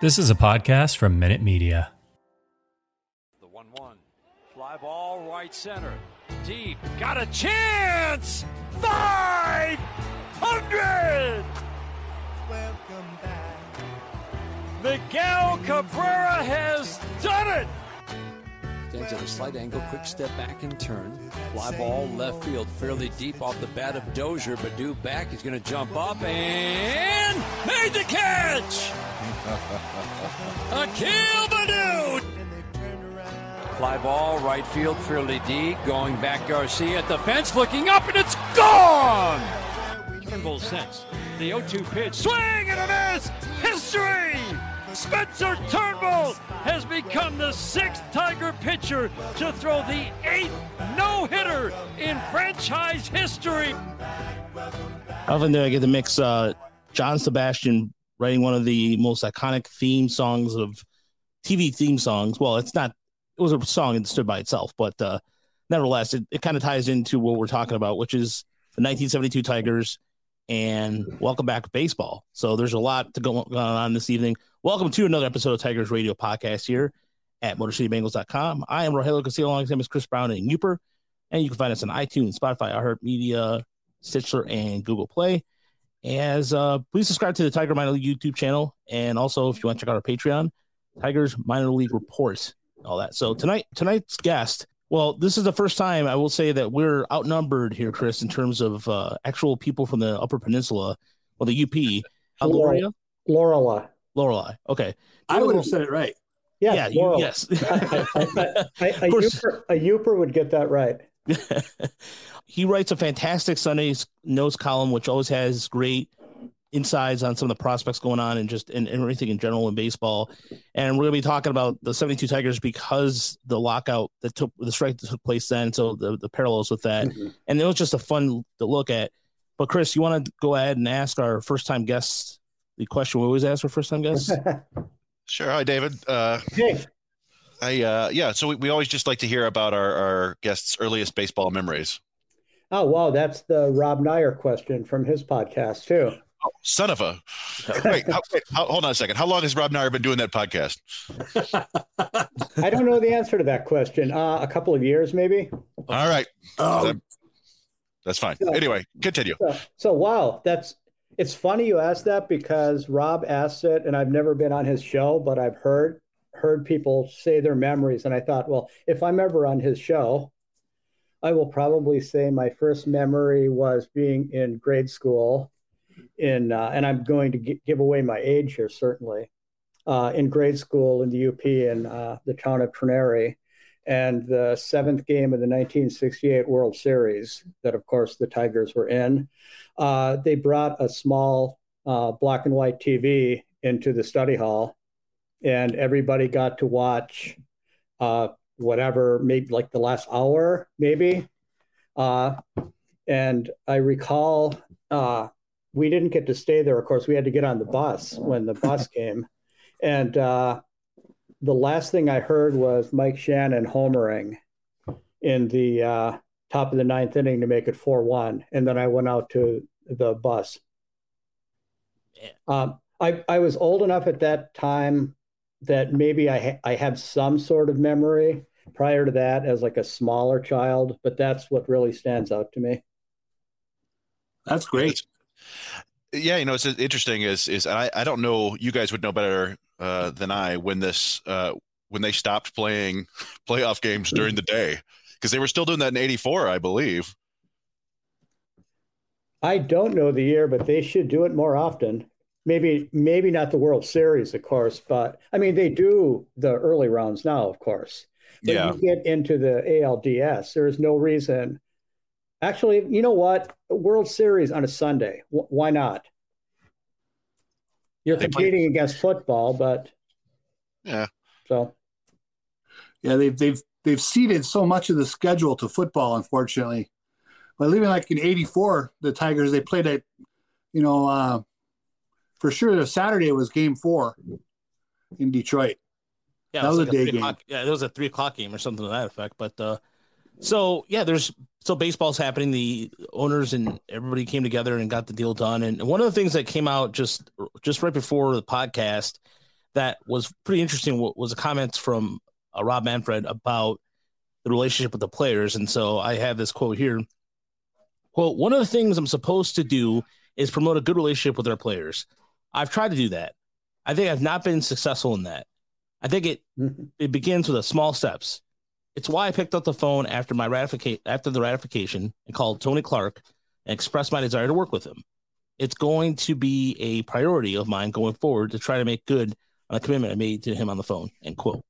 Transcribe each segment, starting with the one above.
This is a podcast from Minute Media. The 1 1. Fly ball right center. Deep. Got a chance! 500! Welcome back. Miguel Cabrera has done it! Stands at a slight angle, quick step back and turn. Fly ball left field, fairly deep off the bat of Dozier. Baddoo back, he's going to jump up and made the catch! Akil Baddoo! And they've turned around. Fly ball right field, fairly deep. Going back, Garcia at the fence, looking up, and it's gone! Turnbull sense. The 0 2 pitch. Swing and a miss! History! Spencer Turnbull has become the sixth Tiger pitcher to throw the eighth no hitter in franchise history. Often do I get to mix uh, John Sebastian writing one of the most iconic theme songs of TV theme songs. Well, it's not, it was a song and stood by itself, but uh, nevertheless, it, it kind of ties into what we're talking about, which is the 1972 Tigers and welcome back baseball. So there's a lot to go on this evening. Welcome to another episode of Tigers Radio Podcast here at MotorCityBengals.com. I am Rogelio Castillo, alongside Miss Chris Brown and Yooper, and you can find us on iTunes, Spotify, iHeartMedia, Stitcher, and Google Play. As uh, please subscribe to the Tiger Minor League YouTube channel, and also if you want to check out our Patreon, Tigers Minor League Reports, all that. So tonight, tonight's guest. Well, this is the first time I will say that we're outnumbered here, Chris, in terms of uh, actual people from the Upper Peninsula or the UP. Uh, Loria, Laurila. Laurila. Okay, I would have said it right. Yes, yeah, you, yes. I- I- I- a, Of. Yooper, a Yooper would get that right. he writes a fantastic Sunday's notes column, which always has great insights on some of the prospects going on and just and, and everything in general in baseball. And we're gonna be talking about the 72 Tigers because the lockout that took the strike that took place then, so the, the parallels with that. Mhm. And it was just a fun to look at. But Chris, you want to go ahead and ask our first time guests the question we always ask our first time guests? Sure. Hi, David. Uh, hey, I uh, yeah. So we, we always just like to hear about our, our guests' earliest baseball memories. Oh wow, that's the Rob Neyer question from his podcast too. Oh, son of a. Wait, how, wait how, hold on a second. How long has Rob Neyer been doing that podcast? I don't know the answer to that question. Uh, a couple of years, maybe. All right, Oh, that's fine. Yeah. Anyway, continue. So, so wow, that's it's funny you asked that because Rob asked it, and I've never been on his show, but I've heard heard people say their memories, and I thought, well, if I'm ever on his show, I will probably say my first memory was being in grade school, in uh, and I'm going to gi- give away my age here certainly, uh, in grade school in the UP in uh, the town of Trenary. And the seventh game of the 1968 World Series, that of course the Tigers were in, uh, they brought a small uh, black and white TV into the study hall, and everybody got to watch uh, whatever, maybe like the last hour, maybe. Uh, and I recall uh, we didn't get to stay there. Of course, we had to get on the bus when the bus came, and uh, the last thing I heard was Mike Shannon homering in the uh, top of the ninth inning to make it 4 1. And then I went out to the bus. Um, I, I was old enough at that time that maybe I, ha- I have some sort of memory prior to that as like a smaller child, but that's what really stands out to me. that's great. Yeah, you know, it's interesting. Is is I I don't know. You guys would know better uh, than I when this uh, when they stopped playing playoff games during the day because they were still doing that in '84, I believe. I don't know the year, but they should do it more often. Maybe maybe not the World Series, of course, but I mean they do the early rounds now, of course. But Yeah. you get into the ALDS, there is no reason. Actually, you know what? World Series on a Sunday. Wh- why not? You're They play- competing against football, but Yeah. so Yeah, they've they've they've ceded so much of the schedule to football, unfortunately. But even like in '84, the Tigers they played at, you know, uh, for sure the Saturday was Game Four in Detroit. Yeah, That it was a day three game. o'clock- Yeah, it was a three o'clock game or something to that effect. But uh, so yeah, there's so baseball's happening. The owners and everybody came together and got the deal done. And one of the things that came out just just right before the podcast, that was pretty interesting was a comment from uh, Rob Manfred about the relationship with the players. And so I have this quote here. Quote, one of the things I'm supposed to do is promote a good relationship with our players. I've tried to do that. I think I've not been successful in that. I think it Mhm. it begins with a small steps. It's why I picked up the phone after my ratification after the ratification and called Tony Clark and expressed my desire to work with him. It's going to be a priority of mine going forward to try to make good on a commitment I made to him on the phone. End quote.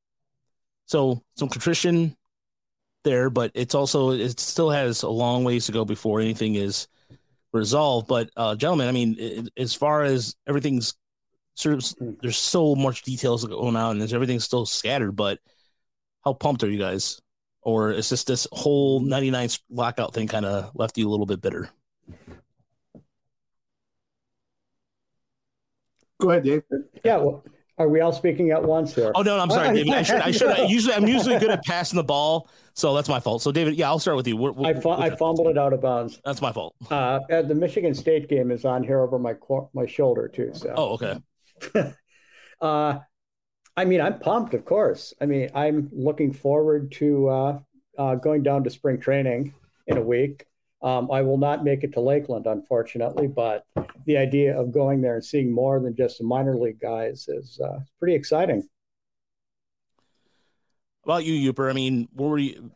So some contrition there, but it's also it still has a long ways to go before anything is resolved. But uh, gentlemen, I mean, it, as far as everything's sort there's so much details going on, and there's everything's still scattered. But how pumped are you guys? Or is this this whole 99 lockout thing kind of left you a little bit bitter? Go ahead, Dave. Yeah. Well, are we all speaking at once here? Oh no, no I'm sorry, David. I should, I should. I usually, I'm usually good at passing the ball, so that's my fault. So, David, yeah, I'll start with you. What- what- I, fu- I fumbled it out of bounds. that's my fault. Uh, uh, the Michigan State game is on here over my my shoulder too. So, Oh, okay. uh, I mean, I'm pumped, of course. I mean, I'm looking forward to uh, uh, going down to spring training in a week. Um, I will not make it to Lakeland, unfortunately, but the idea of going there and seeing more than just the minor league guys is uh, pretty exciting. about you, Yooper? I mean, what were you?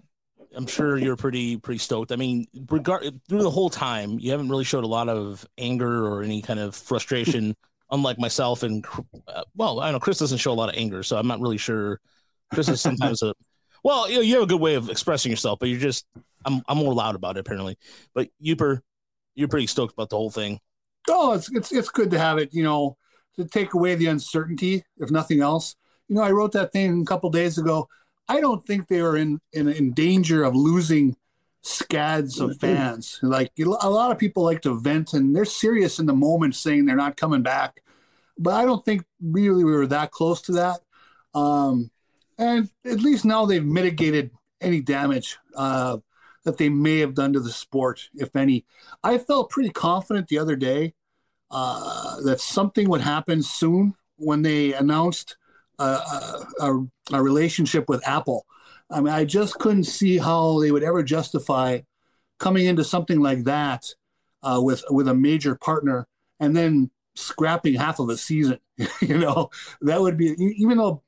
I'm sure you're pretty pretty stoked. I mean, regard through the whole time, you haven't really showed a lot of anger or any kind of frustration, unlike myself and uh, well, I know Chris doesn't show a lot of anger, so I'm not really sure. Chris is sometimes a well, you know, you have a good way of expressing yourself, but you're just I'm I'm more loud about it apparently. But Yooper, you're pretty stoked about the whole thing. Oh, it's it's it's good to have it. You know, to take away the uncertainty, if nothing else. You know, I wrote that thing a couple days ago. I don't think they are in, in in danger of losing scads of fans. Like a lot of people like to vent, and they're serious in the moment, saying they're not coming back. But I don't think really we were that close to that. Um, and at least now they've mitigated any damage uh, that they may have done to the sport, if any. I felt pretty confident the other day uh, that something would happen soon when they announced uh, a, a relationship with Apple. I mean, I just couldn't see how they would ever justify coming into something like that uh, with with a major partner and then scrapping half of a season. you know, that would be even though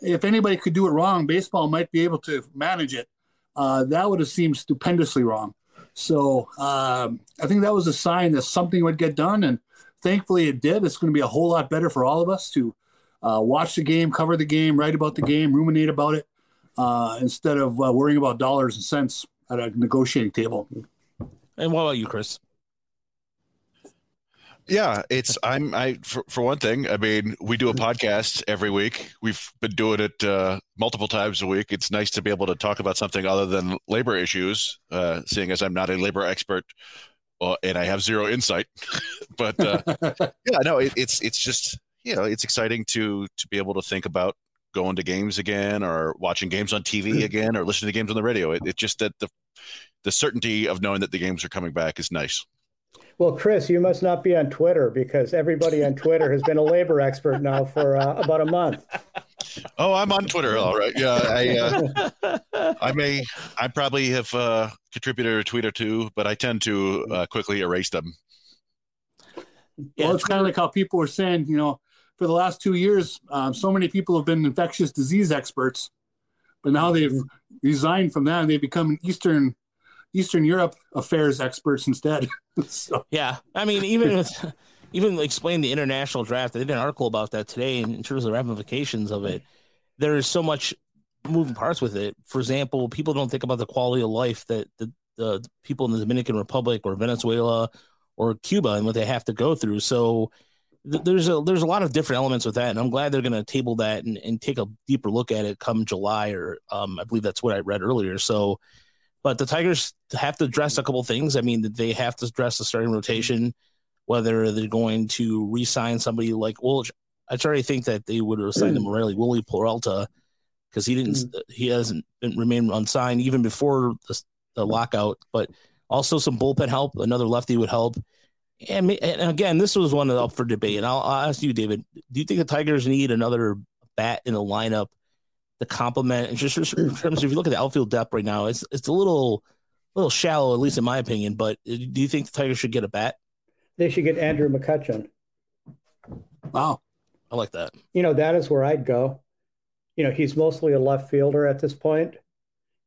if anybody could do it wrong, baseball might be able to manage it. Uh, that would have seemed stupendously wrong. So um, I think that was a sign that something would get done, and thankfully it did. It's going to be a whole lot better for all of us to uh, watch the game, cover the game, write about the game, ruminate about it, uh, instead of uh, worrying about dollars and cents at a negotiating table. And what about you, Chris? Yeah, it's I'm I for, for one thing. I mean, we do a podcast every week. We've been doing it uh, multiple times a week. It's nice to be able to talk about something other than labor issues, uh, seeing as I'm not a labor expert uh, and I have zero insight. but uh, yeah, no, it, it's it's just you know it's exciting to to be able to think about going to games again or watching games on TV again or listening to games on the radio. It, it's just that the the certainty of knowing that the games are coming back is nice. Well, Chris, you must not be on Twitter because everybody on Twitter has been a labor expert now for uh, about a month. Oh, I'm on Twitter. All right. Yeah, I uh, I may I probably have uh, contributed a tweet or two, but I tend to uh, quickly erase them. Yeah, well, it's kind of like how people were saying, you know, for the last two years, um, so many people have been infectious disease experts, but now they've resigned from that and they've become an Eastern Eastern Europe affairs experts instead. so, Yeah, I mean, even with even explain the international draft, I did an article about that today in, in terms of the ramifications of it. There is so much moving parts with it. For example, people don't think about the quality of life that the, the people in the Dominican Republic or Venezuela or Cuba and what they have to go through. So th- there's a there's a lot of different elements with that, and I'm glad they're going to table that and, and take a deeper look at it come July or um, I believe that's what I read earlier. So but the Tigers have to address a couple things. I mean, they have to address the starting rotation, whether they're going to re-sign somebody like well, I already think that they would have signed him mm. Morelli, Wily Peralta, because he didn't, mm. he hasn't been, remained unsigned even before the, the mm. lockout. But also some bullpen help. Another lefty would help, And, and again, this was one up for debate. And I'll, I'll ask you, David, do you think the Tigers need another bat in the lineup to complement? And just in terms of if you look at the outfield depth right now, it's it's a little little shallow, at least in my opinion. But do you think the Tigers should get a bat? They should get Andrew McCutchen. Wow. I like that. You know, that is where I'd go. You know, he's mostly a left fielder at this point.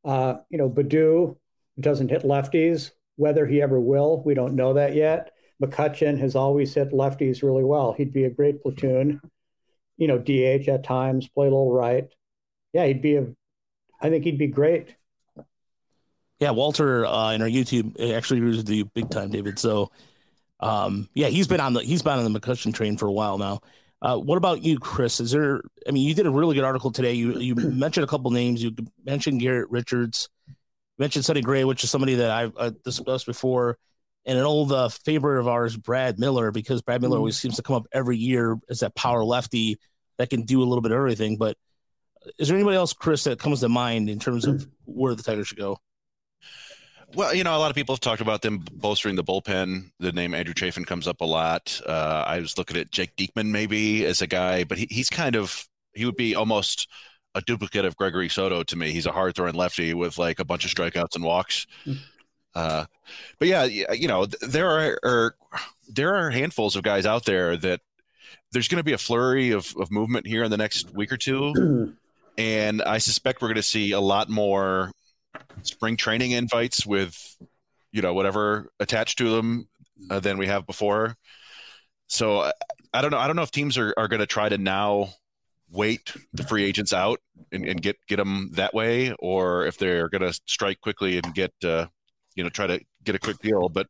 Uh, you know, Baddoo doesn't hit lefties. Whether he ever will, we don't know that yet. McCutchen has always hit lefties really well. He'd be a great platoon. You know, DH at times, play a little right. Yeah, he'd be a. I think he'd be great. Yeah, Walter uh, in our YouTube actually agrees with you big time, David. So, um, yeah, he's been on the he's been on the McCutchen train for a while now. Uh, what about you, Chris? Is there? I mean, you did a really good article today. You you mentioned a couple names. You mentioned Garrett Richards, mentioned Sonny Gray, which is somebody that I've uh, discussed before, and an old uh, favorite of ours, Brad Miller, because Brad Miller always seems to come up every year as that power lefty that can do a little bit of everything. But is there anybody else, Chris, that comes to mind in terms of where the Tigers should go? Well, you know, a lot of people have talked about them bolstering the bullpen. The name Andrew Chafin comes up a lot. Uh, I was looking at Jake Diekman maybe as a guy, but he, he's kind of he would be almost a duplicate of Gregory Soto to me. He's a hard throwing lefty with like a bunch of strikeouts and walks. Uh, but yeah, you know, there are, are there are handfuls of guys out there that there's going to be a flurry of, of movement here in the next week or two. and I suspect we're going to see a lot more spring training invites with you know whatever attached to them uh, than we have before. So I, I don't know. I don't know if teams are, are going to try to now wait the free agents out and, and get get them that way, or if they're going to strike quickly and get uh, you know try to get a quick deal. But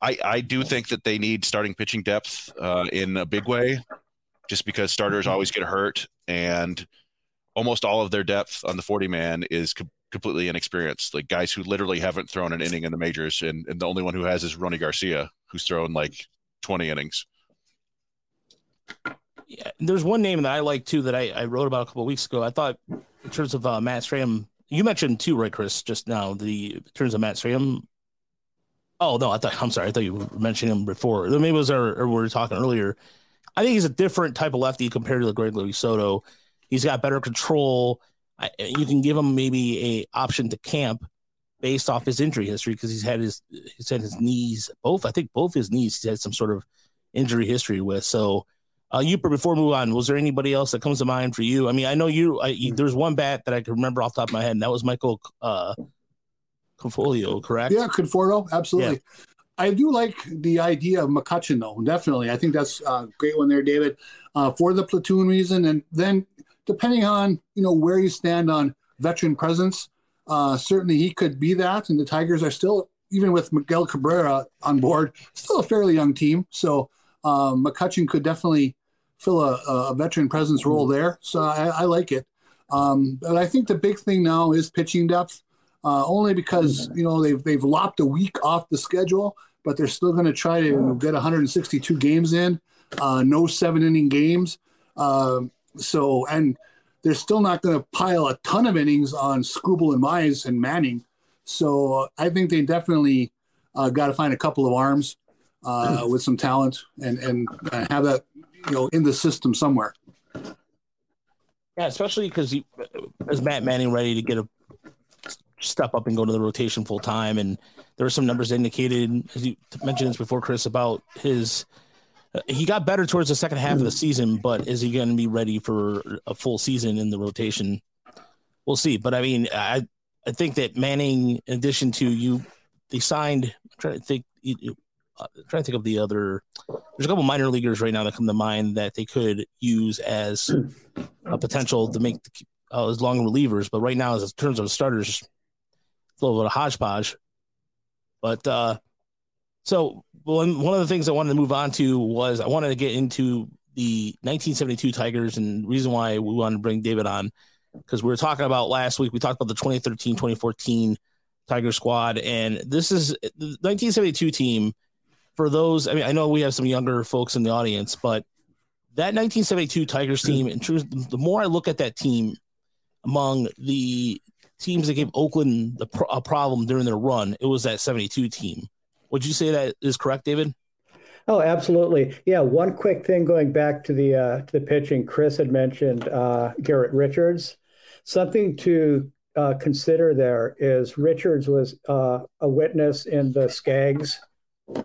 I I do think that they need starting pitching depth uh, in a big way, just because starters always get hurt and almost all of their depth on the 40 man is co- completely inexperienced like guys who literally haven't thrown an inning in the majors and, and the only one who has is Ronnie Garcia who's thrown like 20 innings Yeah, there's one name that I like too that I, I wrote about a couple of weeks ago. I thought in terms of uh, Matt Strahm, you mentioned too, right, Chris, just now the in terms of Matt Strahm. Oh no, I thought I'm sorry, I thought you were mentioning him before. Maybe it was our or we were talking earlier. I think he's a different type of lefty compared to the Gregory Soto. He's got better control. I, you can give him maybe a option to camp based off his injury history because he's had his he's had his knees both. I think both his knees he's had some sort of injury history with. So, uh, Yooper, before we move on, was there anybody else that comes to mind for you? I mean, I know you. I, you there's one bat that I can remember off the top of my head, and that was Michael uh, Conforto, correct? Yeah, Conforto, absolutely. Yeah. I do like the idea of McCutchen, though. Definitely, I think that's a great one there, David, uh, for the platoon reason, and then depending on you know where you stand on veteran presence, uh, certainly he could be that. And the Tigers are still, even with Miguel Cabrera on board, still a fairly young team. So um, McCutchen could definitely fill a, a veteran presence role there. So I, I like it. Um, but I think the big thing now is pitching depth, uh, only because you know they've they've lopped a week off the schedule, but they're still going to try to get 162 games in, uh, no seven inning games. Um, so and they're still not going to pile a ton of innings on Skubal and Mize and Manning. So I think they definitely uh, got to find a couple of arms uh, with some talent and and uh, have that you know in the system somewhere. Yeah, especially because is Matt Manning ready to get a step up and go to the rotation full time? And there were some numbers indicated, as you mentioned this before, Chris, about his. Uh, he got better towards the second half of the season, but is he going to be ready for a full season in the rotation? We'll see. But I mean, I I think that Manning, in addition to you, they signed. I'm trying to think. I'm trying to think of the other. There's a couple minor leaguers right now that come to mind that they could use as a potential to make uh, as long relievers. But right now, as in terms of starters, it's a little bit of hodgepodge. But uh, so one one of the things I wanted to move on to was I wanted to get into the 1972 Tigers and reason why we wanted to bring David on because we were talking about last week. We talked about the 2013 2014 Tiger squad, and this is the 1972 team for those, I mean, I know we have some younger folks in the audience, but that 1972 Tigers hmm. team, in truth, the more I look at that team among the teams that gave Oakland the a problem during their run, it was that 72 team. Would you say that is correct, David? Oh, absolutely. Yeah. One quick thing going back to the uh, to the pitching. Chris had mentioned uh, Garrett Richards. Something to uh, consider there is Richards was uh, a witness in the Skaggs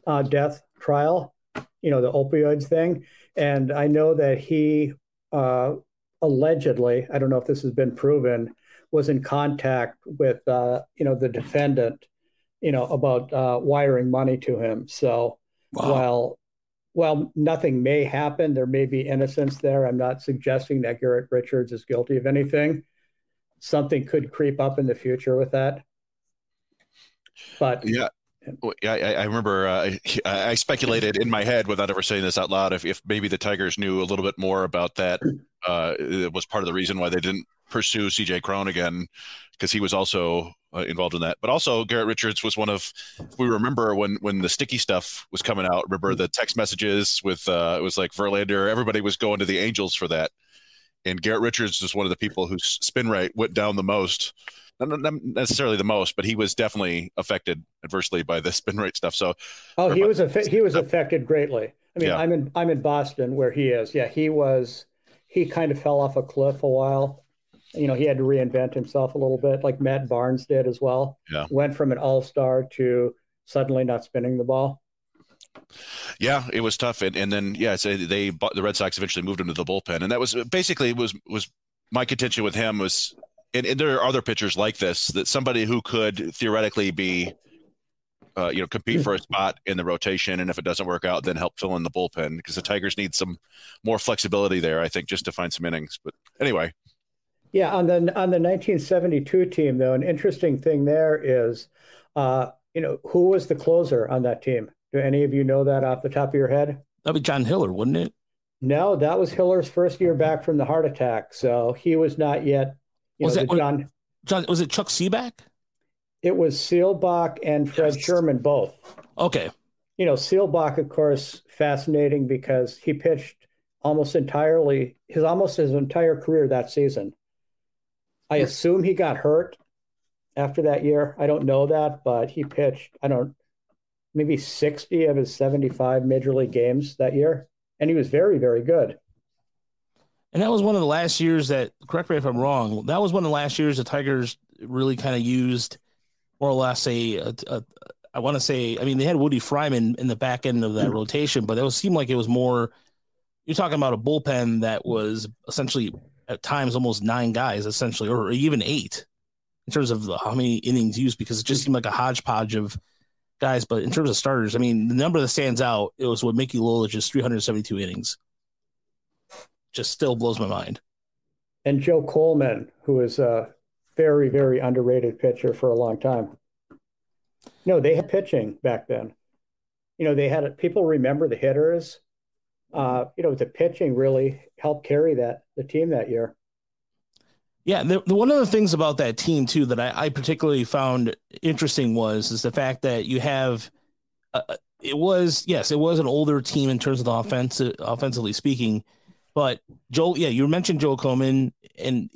uh, death trial. You know the opioids thing, and I know that he uh, allegedly, I don't know if this has been proven, was in contact with you know the defendant, you know about wiring money to him. So Wow. while while nothing may happen, there may be innocence there. I'm not suggesting that Garrett Richards is guilty of anything. Something could creep up in the future with that. But Yeah. I, I remember uh, I I speculated in my head without ever saying this out loud if, if maybe the Tigers knew a little bit more about that. Uh, it was part of the reason why they didn't pursue CJ Cron again because he was also uh, involved in that. But also Garrett Richards was one of if we remember when when the sticky stuff was coming out. Remember the text messages with uh, it was like Verlander. Everybody was going to the Angels for that, and Garrett Richards was one of the people whose spin rate went down the most. Not not necessarily the most, but he was definitely affected adversely by the spin rate stuff. So oh, he was affe- he was affected greatly. I mean, Yeah. I'm in I'm in Boston where he is. Yeah, he was he kind of fell off a cliff a while. You know, he had to reinvent himself a little bit, like Matt Barnes did as well. Yeah. Went from an all star to suddenly not spinning the ball. Yeah, it was tough, and and then yeah, so they bought, the Red Sox eventually moved him to the bullpen, and that was basically was was my contention with him was, and, and there are other pitchers like this that somebody who could theoretically be, uh, you know, compete for a spot in the rotation, and if it doesn't work out, then help fill in the bullpen because the Tigers need some more flexibility there, I think, just to find some innings. But anyway, Yeah, on the on the 1972 team, though, an interesting thing there is, uh, you know, who was the closer on that team? Do any of you know that off the top of your head? That'd be John Hiller, wouldn't it? No, that was Hiller's first year back from the heart attack, so he was not yet. You Was know, that John. John, was it Chuck Seelbach? It was Seelbach and Fred Yes. Scherman both. Okay. You know, Seelbach, of course, fascinating because he pitched almost entirely his almost his entire career that season. I assume he got hurt after that year. I don't know that, but he pitched, I don't maybe 60 of his 75 major league games that year. And he was very, very good. And that was one of the last years that, correct me if I'm wrong, that was one of the last years the Tigers really kind of used more or less a, a, a I want to say, I mean, they had Woody Fryman in the back end of that rotation, but it was, seemed like it was more, you're talking about a bullpen that was essentially at times almost nine guys, essentially, or even eight in terms of how many innings used, because it just seemed like a hodgepodge of guys. But in terms of starters, I mean, the number that stands out, it was what Mickey Lolich's 372 innings. Just still blows my mind. And Joe Coleman, who is a very, very underrated pitcher for a long time. No, they had pitching back then. You know, they had people remember the hitters. Uh, you know, the pitching really helped carry that the team that year. Yeah, the, the one of the things about that team too that I, I particularly found interesting was is the fact that you have, uh, it was yes, it was an older team in terms of the offense, offensively speaking, but Joel, yeah, you mentioned Joe Coleman and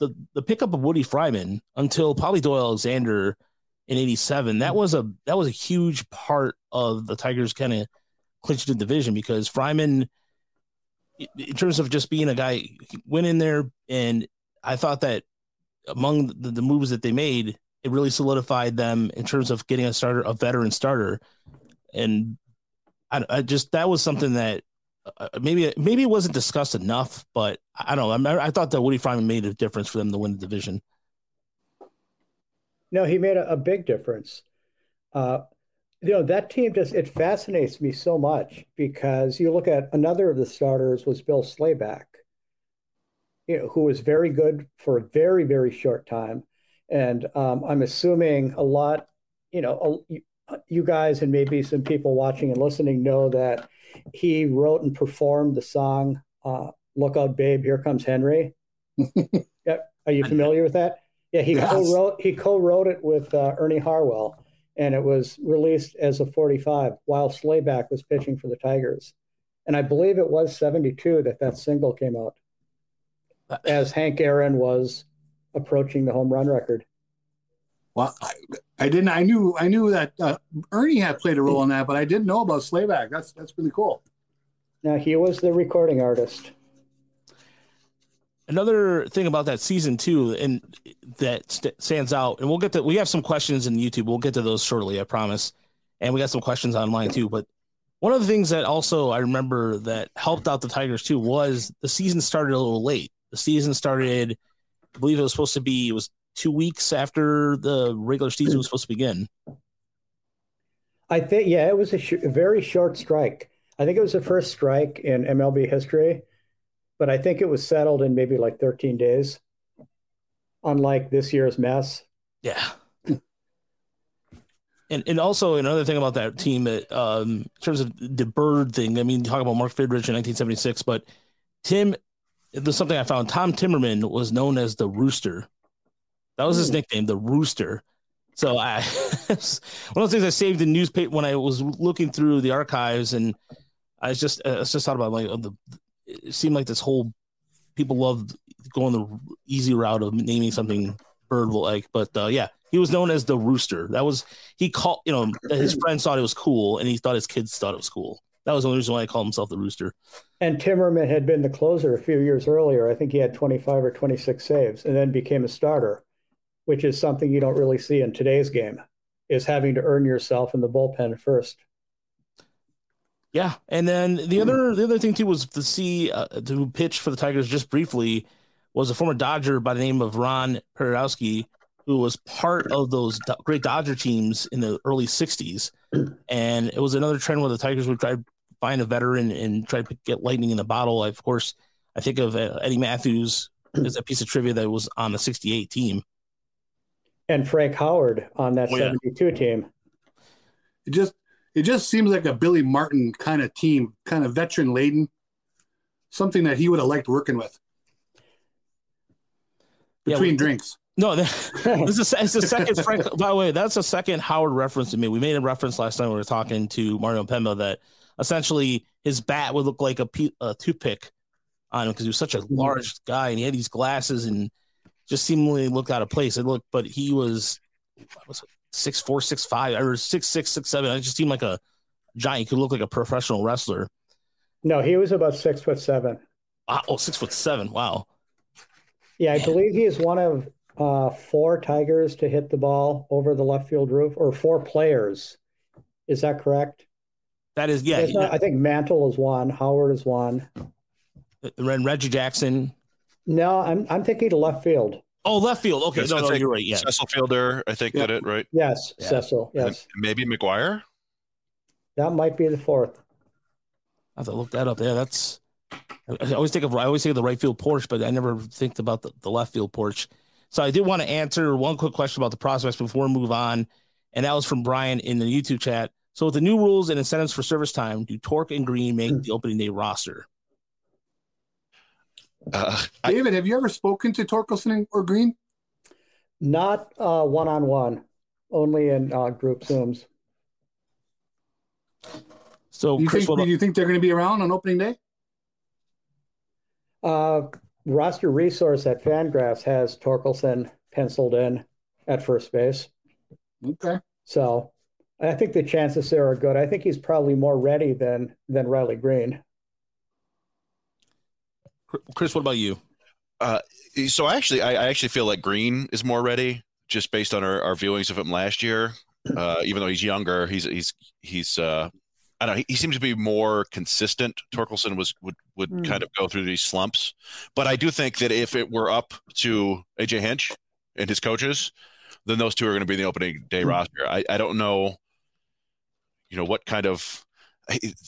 the the pickup of Woody Fryman until probably Doyle Alexander in '87. That was a that was a huge part of the Tigers kind of clinching the division because Fryman, in terms of just being a guy, went in there and I thought that among the, the moves that they made, it really solidified them in terms of getting a starter, a veteran starter, and I, I just that was something that uh, maybe maybe it wasn't discussed enough, but I don't know. I, I thought that Woody Fryman made a difference for them to win the division. No, he made a, a big difference. Uh, you know, that team just it fascinates me so much because you look at another of the starters was Bill Slayback, you know, who was very good for a very, very short time. And um, I'm assuming a lot, you know, a, you, guys and maybe some people watching and listening know that he wrote and performed the song uh, "Look Out, Babe, Here Comes Henry." yeah, are you familiar with that? Yeah, he Yes. co-wrote he co-wrote it with uh, Ernie Harwell, and it was released as a 45 while Slayback was pitching for the Tigers, and I believe it was 72 that that single came out, as Hank Aaron was approaching the home run record. Well, I, I didn't. I knew. I knew that uh, Ernie had played a role in that, but I didn't know about Slayback. That's that's really cool. Now he was the recording artist. Another thing about that season too, and that st- stands out, and we'll get to. We have some questions in YouTube. We'll get to those shortly, I promise. And we got some questions online too. But one of the things that also I remember that helped out the Tigers too was the season started a little late. The season started, I believe it was supposed to be. It was two weeks after the regular season was supposed to begin. I think, yeah, it was a, sh- a very short strike. I think it was the first strike in MLB history, but I think it was settled in maybe like 13 days, unlike this year's mess. Yeah. And, and also another thing about that team that um, in terms of the bird thing, I mean, talk about Mark Fidrych in 1976, but Tim, there's something I found. Tom Timmerman was known as the Rooster. That was his nickname, the Rooster. So I one of those things I saved in newspaper when I was looking through the archives, and I was just I was just thought about like oh, the it seemed like this whole people loved going the easy route of naming something bird like, but uh, yeah, he was known as the Rooster. That was he called you know his friends thought it was cool, and he thought his kids thought it was cool. That was the only reason why he called himself the Rooster. And Timmerman had been the closer a few years earlier. I think he had 25 or 26 saves and then became a starter, which is something you don't really see in today's game, is having to earn yourself in the bullpen first. Yeah, and then the other the other thing too was to see uh, to pitch for the Tigers just briefly was a former Dodger by the name of Ron Perranoski, who was part of those do- great Dodger teams in the early '60s, and it was another trend where the Tigers would try to find a veteran and try to get lightning in the bottle. Of course, I think of uh, Eddie Mathews as a piece of trivia that was on the '68 team. And Frank Howard on that Oh, yeah. 72 team. Just it just seems like a Billy Martin kind of team, kind of veteran laden, something that he would have liked working with. Yeah, Between we- drinks. No, this is it's the second Frank. By the way, that's a second Howard reference to me. We made a reference last time we were talking to Mario Impemba that essentially his bat would look like a, pe- a toothpick on him because he was such a mm-hmm. large guy and he had these glasses and just seemingly looked out of place. It looked, but he was what was it, six four, six five, or six six, six seven. It just seemed like a giant. He could look like a professional wrestler. No, he was about six foot seven. Wow, oh, six foot seven. Wow. Yeah, I believe he is one of uh, four Tigers to hit the ball over the left field roof, or four players. Is that correct? That is yeah. Not- I think Mantle is one, Howard is one. and Reggie Jackson. No, I'm I'm thinking left field. Oh, left field. Okay, It's no, no, you're right. Yeah, Cecil Fielder, I think, Yeah. did it right. Yes, Yeah. Cecil. And Yes, maybe McGwire. that might be the fourth. I have to look that up. Yeah, that's. I I always think of I always think of the right field porch, but I never think about the, the left field porch. So I did want to answer one quick question about the prospects before we move on, and that was from Brian in the YouTube chat. So with the new rules and incentives for service time, do Torque and Greene make hmm. the opening day roster? Uh, I, David, have you ever spoken to Torkelson or Greene? Not one on one, only in uh, group zooms. So Do you Chris, think do you think they're going to be around on opening day? Uh, roster resource at Fangraphs has Torkelson penciled in at first base. Okay. So I think the chances there are good. I think he's probably more ready than than Riley Greene. Chris, what about you? so actually, I, I actually feel like Greene is more ready, just based on our, our viewings of him last year. Uh, even though he's younger, he's he's he's uh, I don't know. He, he seems to be more consistent. Torkelson was would would Hmm. kind of go through these slumps, but I do think that if it were up to AJ Hinch and his coaches, then those two are going to be in the opening day roster. I, I don't know, you know, what kind of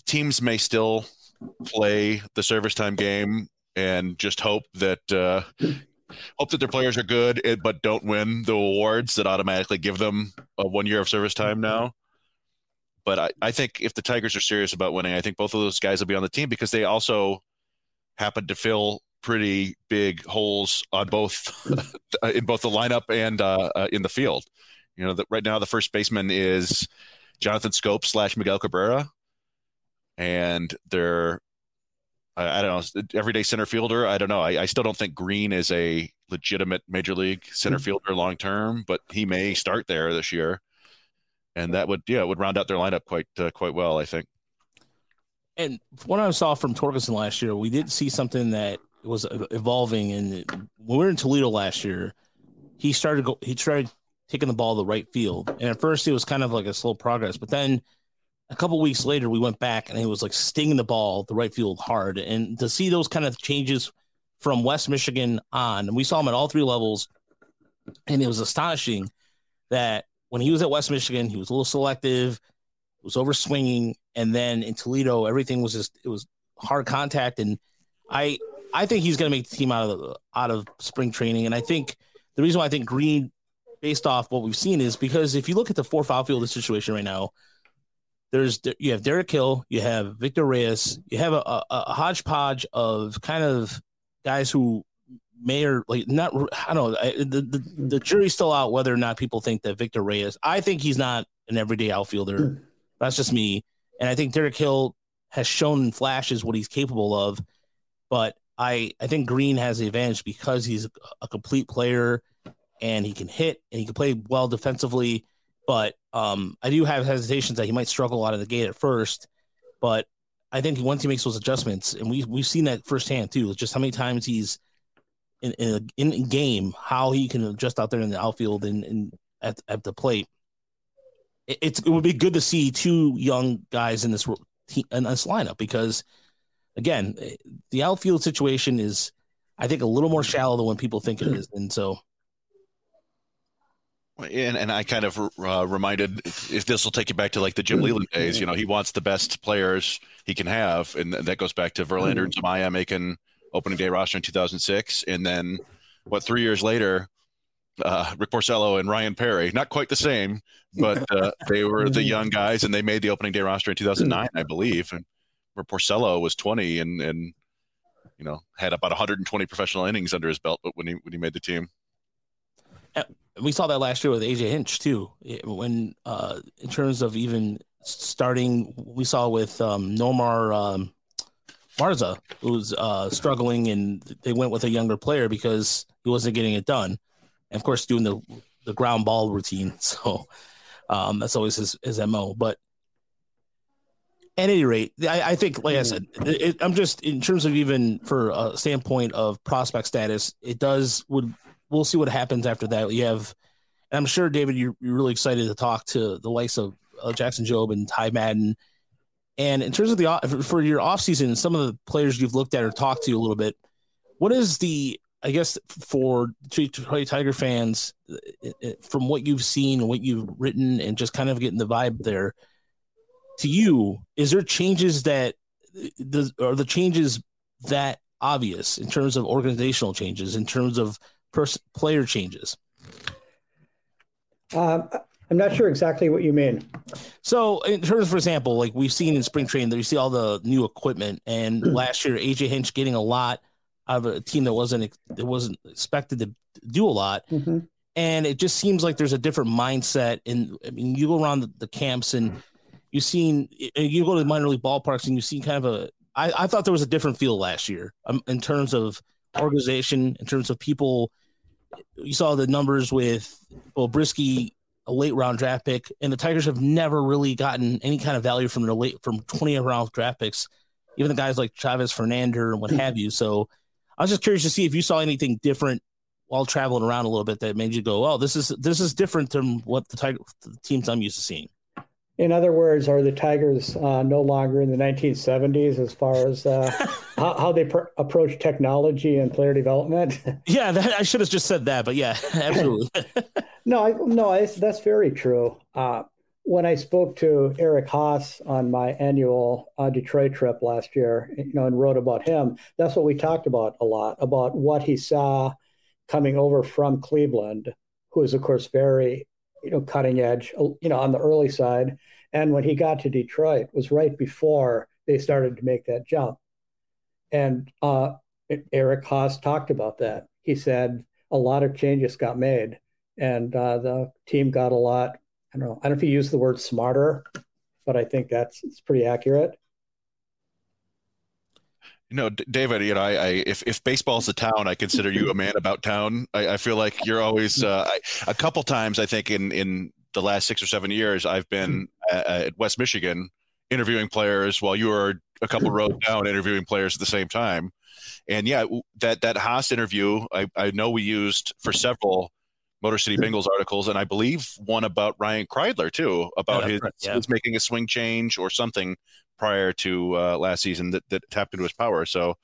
teams may still play the service time game and just hope that uh, hope that their players are good, but don't win the awards that automatically give them a one year of service time now. But I, I think if the Tigers are serious about winning, I think both of those guys will be on the team because they also happen to fill pretty big holes on both in both the lineup and uh, uh, in the field. You know that right now the first baseman is Jonathan Schoop slash Miguel Cabrera, and they're I, I don't know everyday center fielder. I don't know. I, I still don't think Greene is a legitimate major league center Mm-hmm. fielder long term, but he may start there this year, and that would yeah would round out their lineup quite uh, quite well, I think. And what I saw from Torkelson last year, we did see something that was evolving. And when we were in Toledo last year, he started go, he started taking the ball to the right field. And at first, it was kind of like a slow progress, but then a couple weeks later, we went back and he was like stinging the ball the right field hard. And to see those kind of changes from West Michigan on, and we saw him at all three levels, and it was astonishing that when he was at West Michigan, he was a little selective, was over swinging, and then in Toledo, everything was just it was hard contact. And I I think he's going to make the team out of the, out of spring training. And I think the reason why I think Greene, based off what we've seen, is because if you look at the four foul field situation right now, there's you have Derek Hill, you have Victor Reyes, you have a, a, a hodgepodge of kind of guys who may or like not. I don't know. I, the, the the jury's still out whether or not people think that Victor Reyes. I think he's not an everyday outfielder. Hmm. That's just me. And I think Derek Hill has shown in flashes what he's capable of. But I I think Greene has the advantage because he's a, a complete player and he can hit and he can play well defensively. But um, I do have hesitations that he might struggle out of the gate at first. But I think once he makes those adjustments, and we we've seen that firsthand too, just how many times he's in in, a, in game, how he can adjust out there in the outfield and, and at at the plate. It, it's it would be good to see two young guys in this in this lineup because, again, the outfield situation is, I think, a little more shallow than when people think it is, and so And, and I kind of uh, reminded if this will take you back to like the Jim Leyland days, you know, he wants the best players he can have. And that goes back to Verlander and Zumaya making opening day roster in 2006. And then what, three years later, uh, Rick Porcello and Ryan Perry, not quite the same, but uh, they were the young guys and they made the opening day roster in 2009, I believe. And where Porcello was 20 and, and, you know, had about 120 professional innings under his belt, but when he, when he made the team we saw that last year with AJ Hinch too. When uh, in terms of even starting, we saw with um, Nomar um, Mazara, who's uh, struggling, and they went with a younger player because he wasn't getting it done. And of course, doing the the ground ball routine. So um, that's always his, his mo. But at any rate, I, I think, like I said, it, I'm just in terms of even for a standpoint of prospect status, it does would we'll see what happens after that. You have, and I'm sure David, you're, you're really excited to talk to the likes of uh, Jackson Jobe and Ty Madden. And in terms of the for your offseason, some of the players you've looked at or talked to a little bit, what is the I guess for Detroit Tiger fans, from what you've seen and what you've written, and just kind of getting the vibe there, to you, is there changes that the are the changes that obvious in terms of organizational changes, in terms of pers- player changes? Um, I'm not sure exactly what you mean. So, in terms, for example, like we've seen in spring training, there you see all the new equipment, and last year AJ Hinch getting a lot out of a team that wasn't that wasn't expected to do a lot, mm-hmm. and it just seems like there's a different mindset. And I mean, you go around the, the camps and you've seen you go to the minor league ballparks and you see kind of a. I, I thought there was a different feel last year um, in terms of organization, in terms of people. You saw the numbers with well Brieske a late round draft pick, and the Tigers have never really gotten any kind of value from their late from 20 round draft picks, even the guys like Chavez Fernander and what have you. So I was just curious to see if you saw anything different while traveling around a little bit that made you go, "Oh, this is this is different than what the Tiger the teams I'm used to seeing." In other words, are the Tigers uh, no longer in the 1970s as far as uh, how, how, they pr- approach technology and player development? yeah, that, I should have just said that, but yeah, absolutely. no, I, no, I, that's very true. Uh, when I spoke to Eric Haase on my annual uh, Detroit trip last year, you know, and wrote about him, that's what we talked about a lot about what he saw coming over from Cleveland, who is of course very you know, cutting edge, you know, on the early side. And when he got to Detroit was right before they started to make that jump. And uh, Eric Haase talked about that. He said a lot of changes got made and uh, the team got a lot, I don't know, I don't know if he used the word smarter, but I think that's it's pretty accurate. Know, D- David. You know, I, I if if baseball's a town, I consider you a man about town. I, I feel like you're always uh, I, a couple times. I think in in the last six or seven years, I've been hmm. at, at West Michigan interviewing players while you were a couple hmm. rows down interviewing players at the same time. And yeah, that that Haase interview, I, I know we used for several Motor City hmm. Bengals articles, and I believe one about Ryan Kreidler too, about Yeah, his, right, yeah. his making a swing change or something prior to uh, last season that, that tapped into his power. So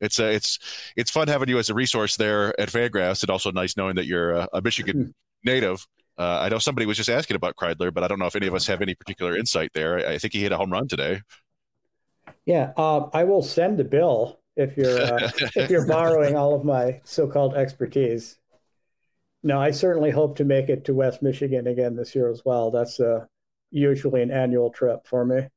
it's uh, it's it's fun having you as a resource there at Fangraphs, and also nice knowing that you're a, a Michigan native. Uh, I know somebody was just asking about Kreidler, but I don't know if any of us have any particular insight there. I, I think he hit a home run today. Yeah, uh, I will send the bill if you're uh, if you're borrowing all of my so-called expertise. No, I certainly hope to make it to West Michigan again this year as well. That's uh, usually an annual trip for me.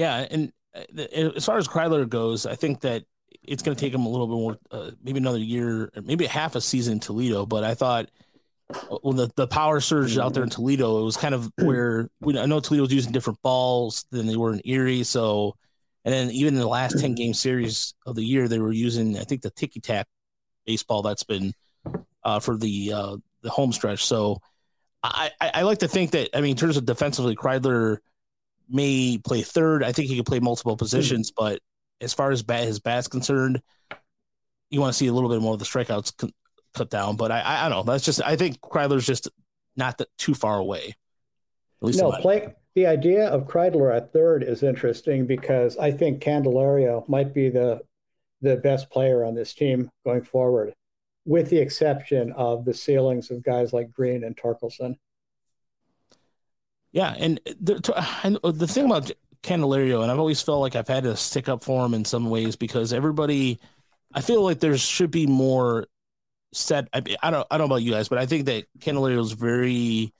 Yeah, and uh, as far as Kreidler goes, I think that it's going to take him a little bit more, uh, maybe another year, or maybe half a season in Toledo. But I thought when the, the power surge out there in Toledo, it was kind of where we, I know Toledo was using different balls than they were in Erie. So, and then even in the last 10 game series of the year, they were using, I think, the ticky tack baseball that's been uh, for the uh, the home stretch. So I, I, I like to think that, I mean, in terms of defensively, Kreidler may play third. I think he could play multiple hmm. positions, but as far as bat, his bat's concerned, you want to see a little bit more of the strikeouts cut down. But I, I, I don't know. That's just I think Kreidler's just not that too far away. At least No, play, the idea of Kreidler at third is interesting because I think Candelario might be the the best player on this team going forward, with the exception of the ceilings of guys like Greene and Torkelson. Yeah, and the, I uh, the thing about Candelario, and I've always felt like I've had to stick up for him in some ways because everybody, I feel like there should be more set. I, I don't, I don't know about you guys, but I think that Candelario is very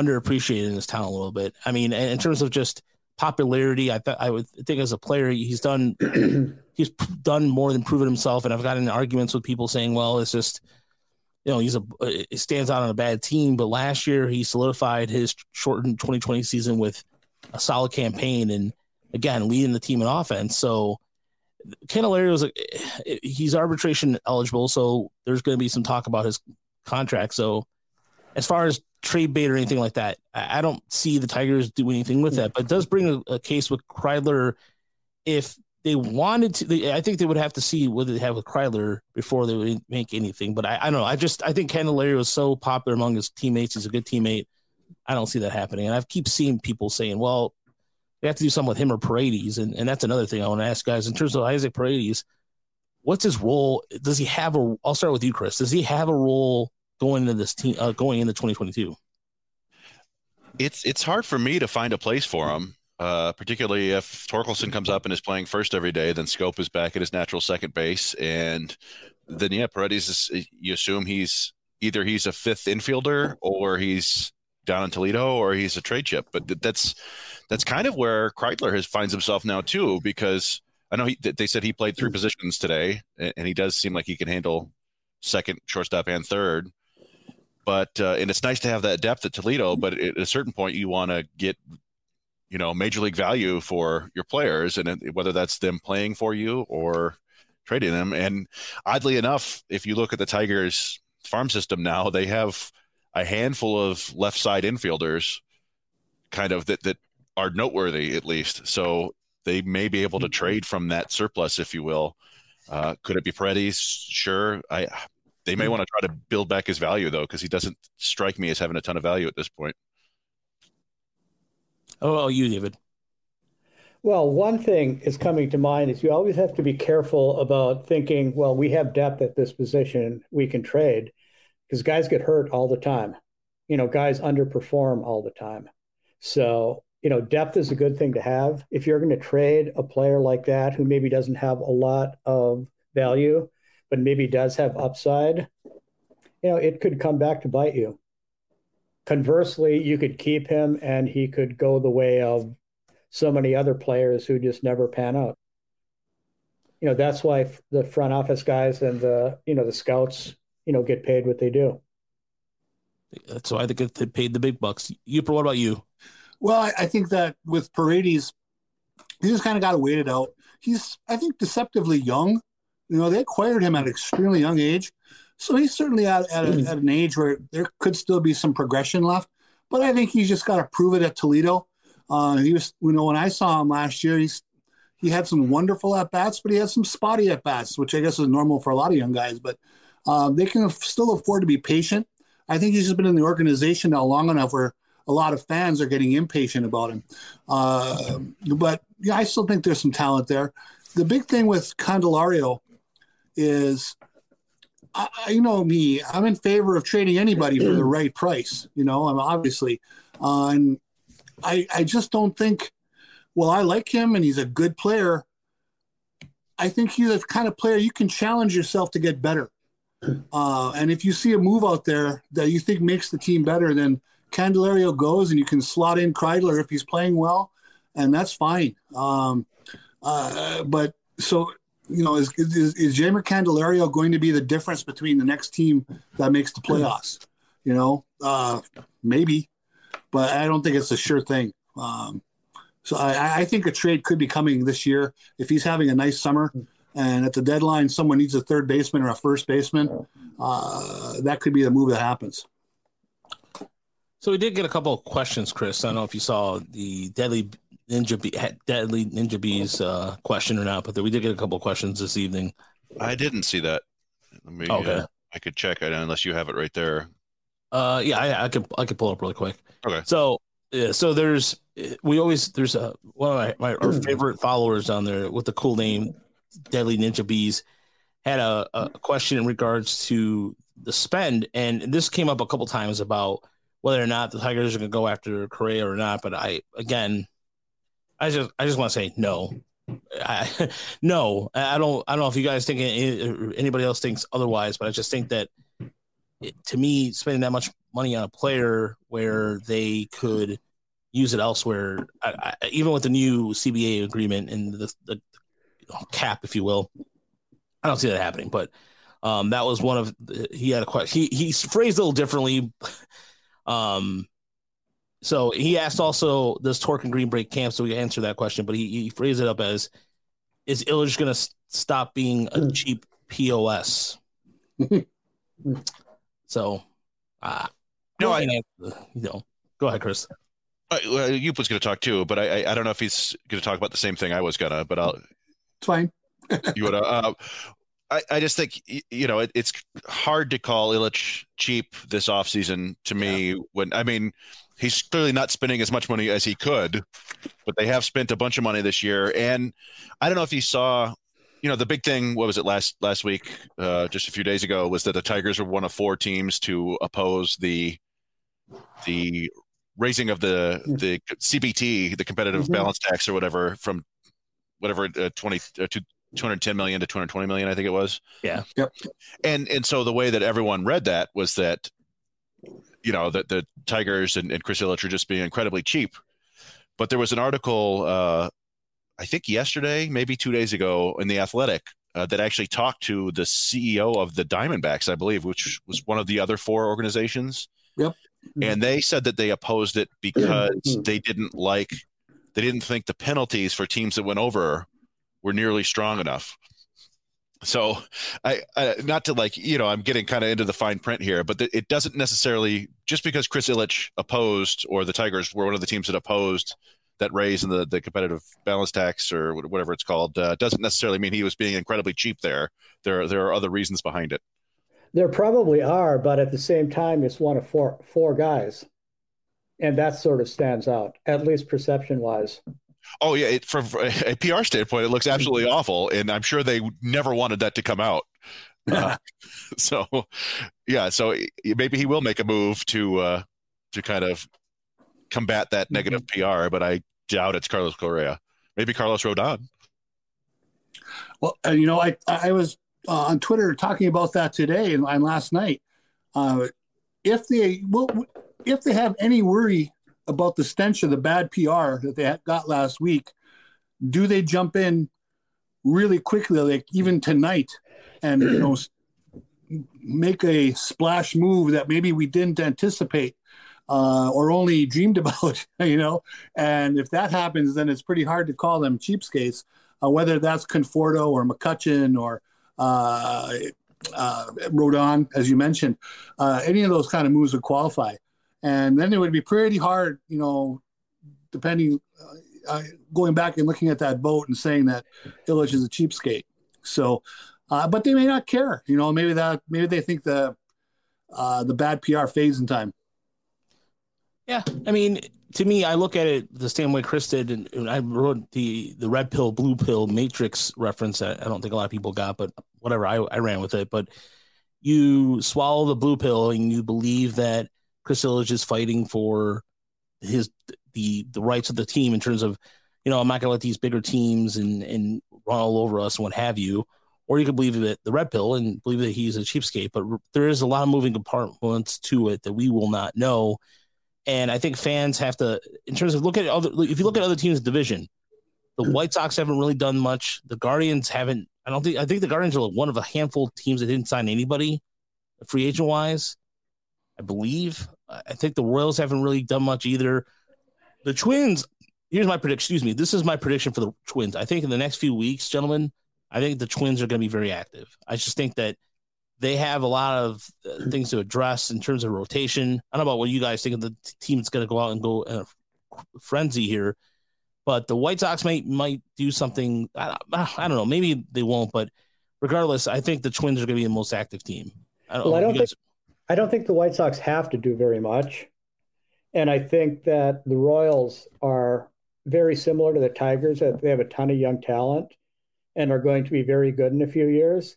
underappreciated in this town a little bit. I mean, in in terms of just popularity, I thought I would think as a player, he's done, he's done more than proven himself. And I've gotten arguments with people saying, well, it's just, you know, he's a uh, it stands out on a bad team. But last year he solidified his shortened 2020 season with a solid campaign and again leading the team in offense. So Candelario is a, eh, he's arbitration eligible, so there's going to be some talk about his contract. So as far as trade bait or anything like that, I don't see the Tigers do anything with that. But it does bring a, a case with Kreidler if they wanted to. They, I think they would have to see what they have with Kreidler before they would make anything. But I, I don't know. I just I think Candelario is so popular among his teammates. He's a good teammate. I don't see that happening. And I keep seeing people saying, well, they have to do something with him or Paredes. And, and that's another thing I want to ask guys in terms of Isaac Paredes. What's his role? Does he have a? I'll start with you, Chris. Does he have a role going into this team, uh, going into 2022? it's it's hard for me to find a place for him. Uh, particularly if Torkelson comes up and is playing first every day, then Schoop is back at his natural second base, and then yeah, Paredes is. You assume he's either he's a fifth infielder or he's down in Toledo or he's a trade chip. But th- that's that's kind of where Kreidler has finds himself now too, because I know he, th- they said he played three positions today, and, and he does seem like he can handle second, shortstop, and third but uh, and it's nice to have that depth at Toledo. But at a certain point, you want to get you know major league value for your players, and it- whether that's them playing for you or trading them. And oddly enough, if you look at the Tigers farm system now, they have a handful of left side infielders, kind of that that are noteworthy at least. So they may be able to trade from that surplus, if you will. Uh, could it be Paredes? Sure. I they may want to try to build back his value though, because he doesn't strike me as having a ton of value at this point. Oh, you, David. Well, one thing is coming to mind is you always have to be careful about thinking, well, we have depth at this position, we can trade, because guys get hurt all the time. You know, guys underperform all the time. So, you know, depth is a good thing to have. If you're going to trade a player like that who maybe doesn't have a lot of value, but maybe does have upside, you know, it could come back to bite you. Conversely, you could keep him and he could go the way of so many other players who just never pan out. You know, that's why f- the front office guys and the, you know, the scouts, you know, get paid what they do. That's why they get paid the big bucks. You, what about you? Well, I, I think that with Paredes, he just kind of got to wait it out. he's I think deceptively young. You know, they acquired him at an extremely young age, so he's certainly at at, a, at an age where there could still be some progression left. But I think he's just got to prove it at Toledo. Uh, he was, you know, when I saw him last year, he's he had some wonderful at bats, but he had some spotty at bats, which I guess is normal for a lot of young guys. But um, they can still afford to be patient. I think he's just been in the organization now long enough where a lot of fans are getting impatient about him. Uh, but yeah, I still think there's some talent there. The big thing with Candelario is, I, you know me, I'm in favor of trading anybody for the right price. You know, I'm obviously, uh, and I I just don't think. Well, I like him and he's a good player. I think he's the kind of player you can challenge yourself to get better. Uh, and if you see a move out there that you think makes the team better, then Candelario goes and you can slot in Kreidler if he's playing well, and that's fine. Um, uh, but so, you know, is, is, is Jeimer Candelario going to be the difference between the next team that makes the playoffs? You know, uh, maybe, but I don't think it's a sure thing. Um, so I, I think a trade could be coming this year if he's having a nice summer and at the deadline someone needs a third baseman or a first baseman, uh, that could be the move that happens. So we did get a couple of questions, Chris. I don't know if you saw the deadly ninja bee, deadly ninja bees uh, question or not, but we did get a couple questions this evening. I didn't see that. Let me, Okay. uh, I could check it unless you have it right there. Uh, yeah, I, I could I could pull up really quick. Okay. So yeah, so there's we always there's a one of my, my our favorite followers on there with the cool name Deadly Ninja Bees had a, a question in regards to the spend, and this came up a couple times about whether or not the Tigers are going to go after Correa or not. But I again, I just I just want to say no. I, no, I don't. I don't know if you guys think anybody else thinks otherwise, but I just think that it, to me, spending that much money on a player where they could use it elsewhere, I, I, even with the new CBA agreement and the, the cap, if you will, I don't see that happening. But um, that was one of the, he had a question. He he phrased a little differently. Um, so he asked also, does Torque and Greene break camp? So we answer that question, but he, he phrased it up as, is Ilitch going to stop being a cheap POS? so, uh, No, I- you know, go ahead, Chris. Uh, well, Yoop was going to talk too, but I, I I don't know if he's going to talk about the same thing I was gonna. But I'll It's fine. you would. Uh, I I just think you know it, it's hard to call Ilitch cheap this offseason to me. When I mean he's clearly not spending as much money as he could, but they have spent a bunch of money this year. And I don't know if you saw. You know the big thing. What was it last last week? Uh, just a few days ago, was that the Tigers were one of four teams to oppose the the raising of the the CBT, the competitive Mhm. balance tax or whatever, from whatever uh, 20 uh, to 210 million to 220 million, I think it was. Yeah. Yep. And and so the way that everyone read that was that you know that the Tigers and, and Chris Ilitch are just being incredibly cheap. But there was an article, uh, I think yesterday, maybe two days ago, in the Athletic uh, that actually talked to the CEO of the Diamondbacks, I believe, which was one of the other four organizations. Yep. And they said that they opposed it because they didn't like, they didn't think the penalties for teams that went over were nearly strong enough. So, I, I not to like you know I'm getting kind of into the fine print here, but it doesn't necessarily just because Chris Ilitch opposed or the Tigers were one of the teams that opposed that raise in the the competitive balance tax or whatever it's called uh, doesn't necessarily mean he was being incredibly cheap there. There there are other reasons behind it. There probably are, but at the same time, it's one of four four guys, and that sort of stands out, at least perception wise. Oh yeah, it, from a PR standpoint, it looks absolutely awful, and I'm sure they never wanted that to come out. Uh, so, yeah, so maybe he will make a move to uh, to kind of combat that negative PR, but I doubt it's Carlos Correa. Maybe Carlos Rodon. Well, uh, you know, I I was uh, on Twitter talking about that today and, and last night. Uh, if they well, if they have any worry about the stench of the bad PR that they got last week, do they jump in really quickly, like even tonight, and you know, make a splash move that maybe we didn't anticipate uh, or only dreamed about, you know? And if that happens, then it's pretty hard to call them cheapskates. uh, whether that's Conforto or McCutchen or uh, uh, Rodon, as you mentioned, uh, any of those kind of moves would qualify. And then it would be pretty hard, you know, depending, uh, uh, going back and looking at that boat and saying that Ilitch is a cheapskate. So, uh, but they may not care, you know, maybe that, maybe they think the, uh, the bad PR fades in time. Yeah, I mean, to me, I look at it the same way Chris did, and, and I wrote the the red pill, blue pill matrix reference that I don't think a lot of people got, but whatever, I, I ran with it. But you swallow the blue pill and you believe that Chris Ilitch is fighting for his the the rights of the team in terms of, you know, I'm not gonna let these bigger teams and and run all over us and what have you. Or you could believe that the red pill and believe that he's a cheapskate, but there is a lot of moving compartments to it that we will not know and I think fans have to, in terms of look at other, if you look at other teams' division, the mm. White Sox haven't really done much. The Guardians haven't. I don't think. I think the Guardians are one of a handful of teams that didn't sign anybody, free agent wise. I believe. I think the Royals haven't really done much either. The Twins. Here's my prediction. Excuse me. This is my prediction for the Twins. I think in the next few weeks, gentlemen, I think the Twins are going to be very active. I just think that they have a lot of uh, things to address in terms of rotation. I don't know about what you guys think of the team that's going to go out and go in a frenzy here, but the White Sox might might do something. I, I don't know. Maybe they won't, but regardless, I think the Twins are going to be the most active team. I don't, well, I don't guys... think I don't think the White Sox have to do very much, and I think that the Royals are very similar to the Tigers. They have a ton of young talent and are going to be very good in a few years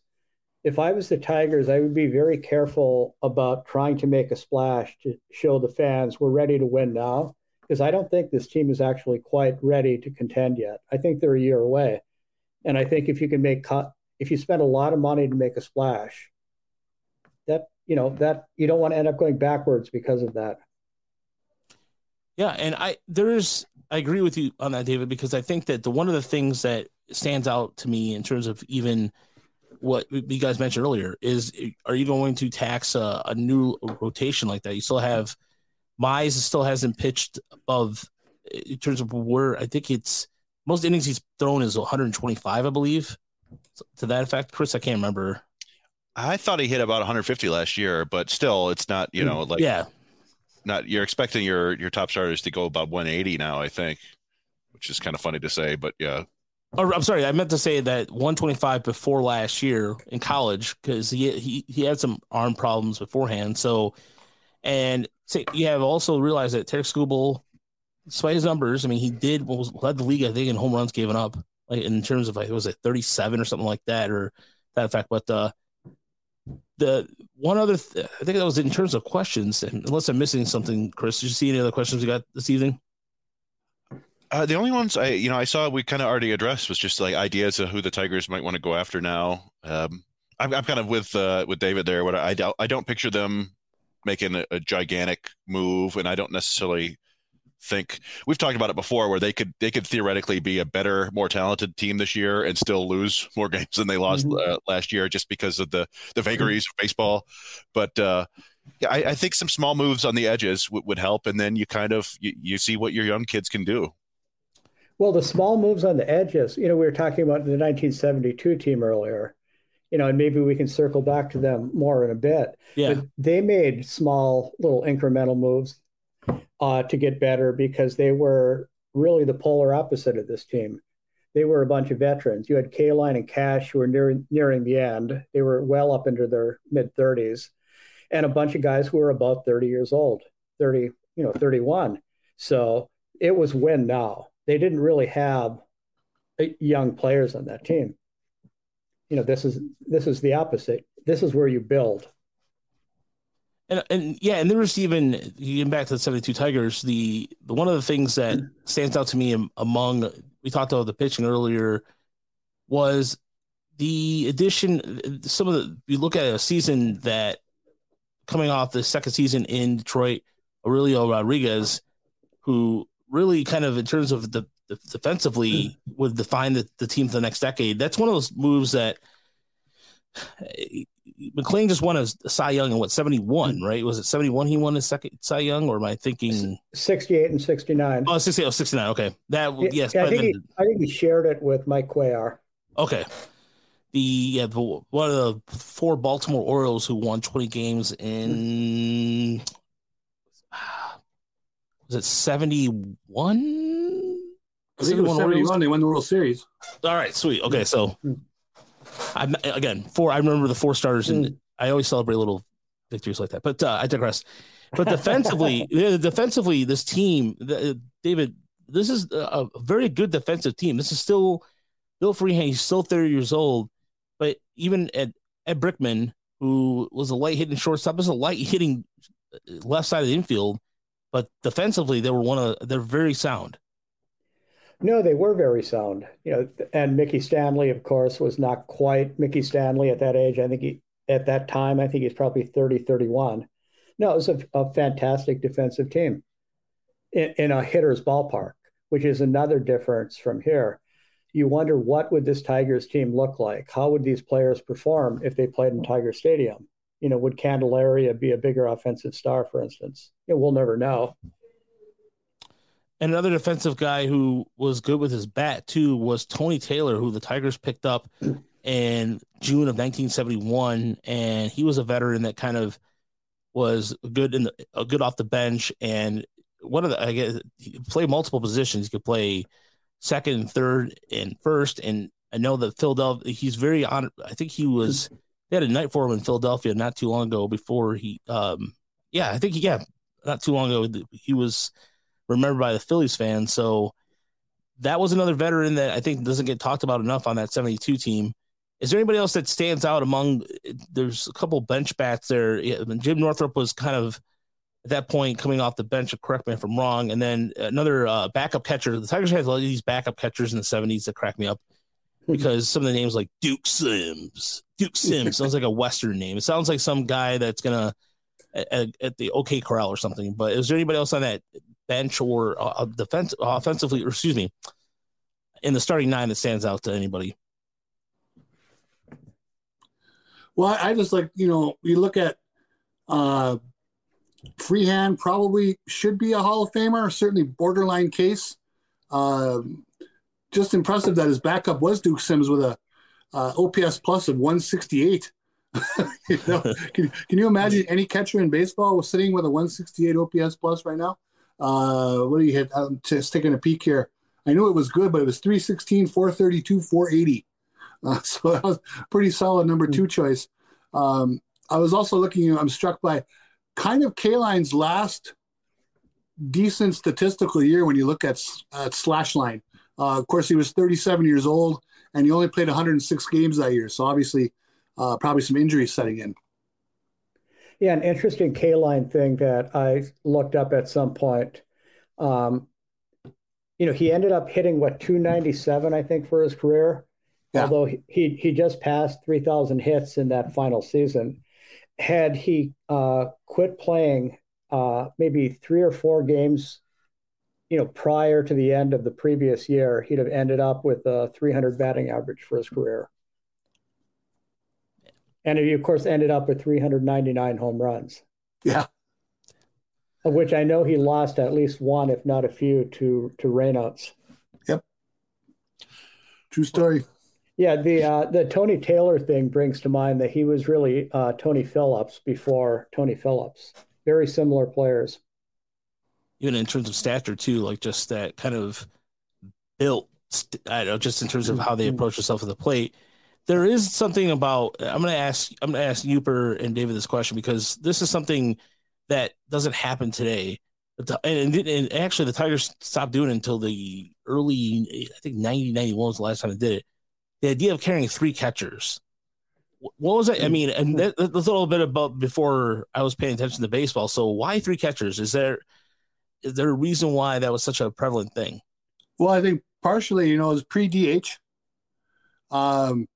if I was the Tigers, I would be very careful about trying to make a splash to show the fans we're ready to win now, because I don't think this team is actually quite ready to contend yet. I think they're a year away, and I think if you can make cut, if you spend a lot of money to make a splash, that you know that you don't want to end up going backwards because of that. Yeah, and I there's I agree with you on that, David, because I think that the one of the things that stands out to me in terms of even what you guys mentioned earlier is are you going to tax a, a new rotation like that? You still have Mize still hasn't pitched above in terms of where I think it's most innings he's thrown is 125, I believe. To that effect, Chris, I can't remember. I thought he hit about 150 last year, but still, it's not you know like yeah, not you're expecting your your top starters to go about 180 now. I think, which is kind of funny to say, but yeah. Or, I'm sorry, I meant to say that 125 before last year in college because he, he he had some arm problems beforehand. So, and say you have also realized that Tarik Skubal, despite his numbers, I mean, he did was led the league I think in home runs given up, like in terms of like it was like 37 or something like that or that effect. But uh, the one other, th- I think that was in terms of questions. Unless I'm missing something, Chris, did you see any other questions we got this evening? Uh, the only ones I, you know, I saw we kind of already addressed was just like ideas of who the Tigers might want to go after now. Um, I'm, I'm kind of with uh, with David there. What I don't, I don't picture them making a, a, gigantic move, and I don't necessarily think we've talked about it before, where they could they could theoretically be a better, more talented team this year and still lose more games than they lost mm-hmm. uh, last year, just because of the the vagaries mm-hmm. of baseball. But uh, yeah, I, I, think some small moves on the edges w- would help, and then you kind of you, you see what your young kids can do. Well, the small moves on the edges, you know, we were talking about the 1972 team earlier, you know, and maybe we can circle back to them more in a bit. Yeah. But they made small little incremental moves uh, to get better because they were really the polar opposite of this team. They were a bunch of veterans. You had Kaline and Cash who were near, nearing the end. They were well up into their mid 30s, and a bunch of guys who were about 30 years old, 30, you know, 31. So it was win now they didn't really have young players on that team. You know, this is this is the opposite. This is where you build. And and yeah, and there was even getting back to the seventy two Tigers. The, the one of the things that mm-hmm. stands out to me among we talked about the pitching earlier was the addition. Some of the you look at a season that coming off the second season in Detroit, Aurelio Rodriguez, who really kind of in terms of the, the defensively mm-hmm. would define the, the team for the next decade. That's one of those moves that McLain just won a Cy Young in what seventy one, right? Was it seventy one? He won his second Cy Young, or am I thinking 68 and 69. oh 68, oh, 69. Okay, that Yeah, yes. I think, then- he, I think he shared it with Mike Cuellar. Okay. The yeah, the, one of the four Baltimore Orioles who won 20 games in was it 71? I think it was 71. They won the World Series. All right, sweet. Okay, so hmm. I'm again four. I remember the four starters, and hmm. I always celebrate little victories like that. But uh, I digress. But defensively, defensively, this team, the, uh, David, this is a, very good defensive team. This is still Bill Freehan. He's still 30 years old, but even at Ed Brinkman, who was a light hitting shortstop, is a light hitting uh, left side of the infield, but defensively, they were one of they're very sound. No, they were very sound. You know, and Mickey Stanley, of course, was not quite Mickey Stanley at that age. I think he, at that time, I think he's probably 30, 31. No, it was a, a fantastic defensive team in, in a hitter's ballpark, which is another difference from here. You wonder what would this Tigers team look like? How would these players perform if they played in Tiger Stadium? You know, would Candelario be a bigger offensive star, for instance? You know, we'll never know. And another defensive guy who was good with his bat too was Tony Taylor, who the Tigers picked up in June of 1971, and he was a veteran that kind of was good in the, uh, good off the bench, and one of the I guess he could play multiple positions. He could play second, third, and first. And I know that Philadelphia, he's very on. I think he was they had a night for him in Philadelphia not too long ago. Before he, um, yeah, I think he yeah, not too long ago he was remembered by the Phillies fans. So that was another veteran that I think doesn't get talked about enough on that 72 team. Is there anybody else that stands out among? There's a couple bench bats there. Jim Northrup was kind of at that point coming off the bench. Correct me if I'm wrong. And then another uh, backup catcher. The Tigers had a lot of these backup catchers in the 70s that crack me up because some of the names like Duke Sims. Duke Sims sounds like a Western name. It sounds like some guy that's gonna at, at the OK Corral or something. But is there anybody else on that bench or uh, defense offensively, or excuse me, in the starting nine that stands out to anybody? Well, I just like, you know, you look at uh, Freehan probably should be a Hall of Famer, certainly borderline case. Um, just impressive that his backup was Duke Sims with a uh, OPS plus of 168. you know, can, can you imagine any catcher in baseball was sitting with a 168 OPS plus right now? Uh, what do you hit? I'm just taking a peek here. I knew it was good, but it was 316, 432, 480. Uh, so that was pretty solid number two choice. Um, I was also looking, I'm struck by kind of Kaline's last decent statistical year when you look at, at slash line. Uh, of course, he was 37 years old and he only played 106 games that year. So obviously, uh, probably some injuries setting in. Yeah, an interesting Kaline thing that I looked up at some point. Um, you know, he ended up hitting what 297, I think, for his career. Yeah. Although he he just passed 3,000 hits in that final season. Had he uh, quit playing uh, maybe three or four games, you know, prior to the end of the previous year, he'd have ended up with a 300 batting average for his career. And he, of course, ended up with 399 home runs. Yeah. Of which I know he lost at least one, if not a few, to to Reynolds. Yep. True story. Yeah, the uh, the Tony Taylor thing brings to mind that he was really uh, Tony Phillips before Tony Phillips. Very similar players. Even in terms of stature too, like just that kind of built. I don't know, just in terms of how they approach themselves at the plate there is something about I'm going to ask I'm going to ask Yooper and David this question because this is something that doesn't happen today. And, and actually, the Tigers stopped doing it until the early, I think 90, 91 was the last time they did it. The idea of carrying three catchers. What was it? I mean, and that, that's a little bit about before I was paying attention to baseball. So, why three catchers? Is there is there a reason why that was such a prevalent thing? Well, I think partially, you know, it was pre DH. Um,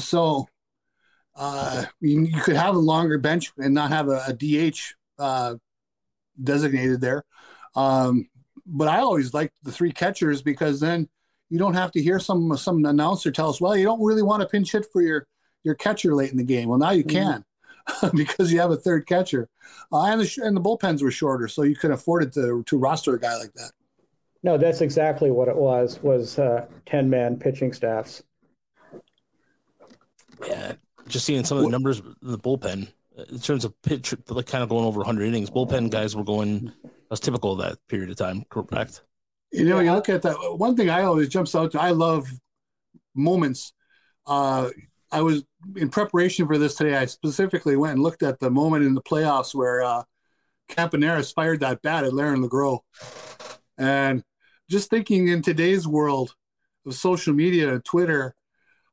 so uh, you, you, could have a longer bench and not have a, a DH uh, designated there. Um, but I always liked the three catchers because then you don't have to hear some some announcer tell us, well, you don't really want to pinch hit for your your catcher late in the game. Well, now you Mhm. can because you have a third catcher, uh, and the sh- and the bullpens were shorter, so you could afford it to to roster a guy like that. No, that's exactly what it was. Was uh, ten man pitching staffs. Yeah, just seeing some of the numbers in the bullpen in terms of pitch, like kind of going over 100 innings. Bullpen guys were going. That's typical of that period of time. Correct. You know, you look at that. One thing I always jumps out to. I love moments. Uh, I was in preparation for this today. I specifically went and looked at the moment in the playoffs where uh, Campaneris fired that bat at Lerrin LaGrow, and just thinking in today's world of social media and Twitter,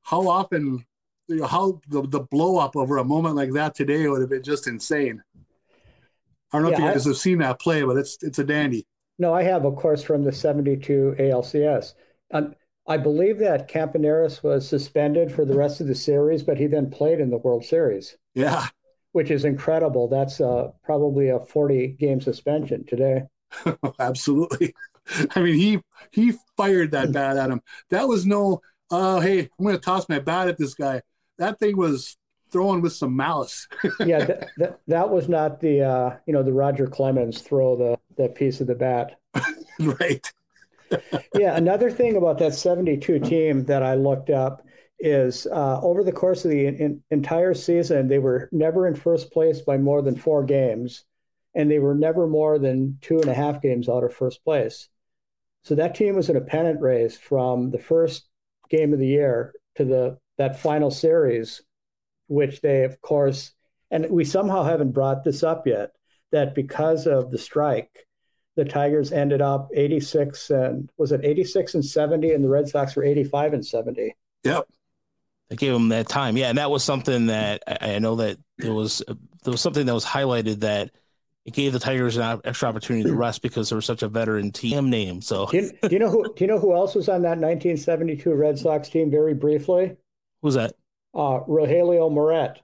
how often, you know, how the, the blow up over a moment like that today would have been just insane. I don't know if Yeah, you I- guys have seen that play, but it's it's a dandy. No, I have, of course, from the 72 ALCS. Um, I believe that Campaneris was suspended for the rest of the series, but he then played in the World Series, Yeah. which is incredible. That's uh, probably a 40 game suspension today. Absolutely. I mean, he he fired that bat at him. That was no, uh, hey, I'm going to toss my bat at this guy. That thing was thrown with some malice. Yeah, that, that, that was not the, uh, you know, the Roger Clemens throw the, that piece of the bat. right. yeah, another thing about that 72 team that I looked up is uh, over the course of the in, entire season, they were never in first place by more than four games, and they were never more than two and a half games out of first place. So that team was in a pennant race from the first game of the year to the that final series, which they, of course, and we somehow haven't brought this up yet, that because of the strike, the Tigers ended up 86 and was it 86 and 70, and the Red Sox were 85 and 70. Yep. They gave them that time. Yeah, and that was something that I, I know that there was uh, there was something that was highlighted that it gave the Tigers an extra opportunity to rest because they were such a veteran team name. So Do you, do you know who? Do you know who else was on that 1972 Red Sox team? Very briefly, who's that? uh, Rogelio Moret,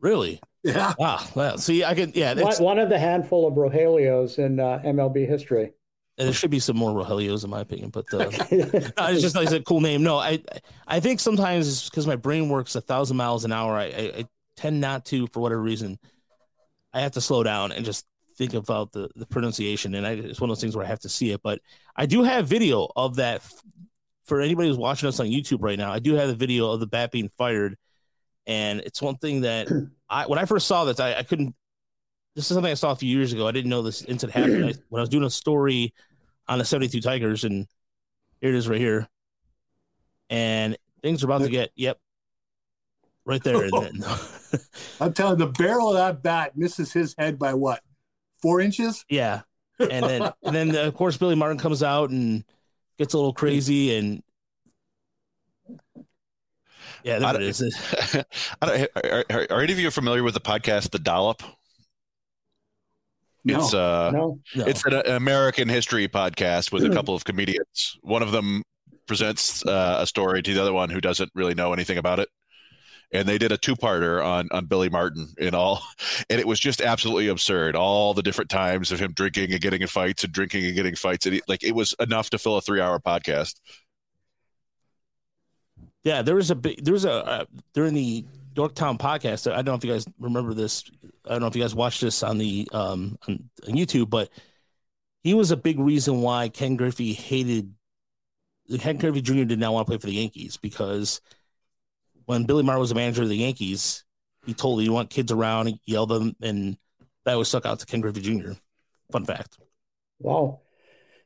Really? Yeah. Ah, well, see, I can. Yeah, one, one of the handful of Rogelios in uh, MLB history. there should be some more Rogelios in my opinion, but uh, no, it's just it's a cool name. No, I I think sometimes it's because my brain works a thousand miles an hour. I, I, I tend not to, for whatever reason. I have to slow down and just think about the, the pronunciation, and I, it's one of those things where I have to see it. But I do have video of that for anybody who's watching us on YouTube right now. I do have the video of the bat being fired, and it's one thing that I when I first saw this, I, I couldn't. This is something I saw a few years ago. I didn't know this incident happened I, when I was doing a story on the 72 Tigers, and here it is right here. And things are about to get, yep, right there. I'm telling the barrel of that bat misses his head by what? Four inches? yeah. And then, and then of course, Billy Martin comes out and gets a little crazy. And yeah, I there it don't- is. I don't, are, are, are any of you familiar with the podcast The Dollop? No. It's uh, No, No. it's an American history podcast with a couple of comedians. One of them presents uh, a story to the other one who doesn't really know anything about it. And they did a two-parter on on Billy Martin and all, and it was just absolutely absurd. All the different times of him drinking and getting in fights and drinking and getting fights, and he, like it was enough to fill a three-hour podcast. Yeah, there was a there was a uh, during the Yorktown podcast. I don't know if you guys remember this. I don't know if you guys watched this on the um on, on YouTube, but he was a big reason why Ken Griffey hated Ken Griffey Jr. did not want to play for the Yankees because when Billy Martin was the manager of the Yankees, he told you want kids around, he yelled them, and that was stuck out to Ken Griffey Jr. Fun fact. wow,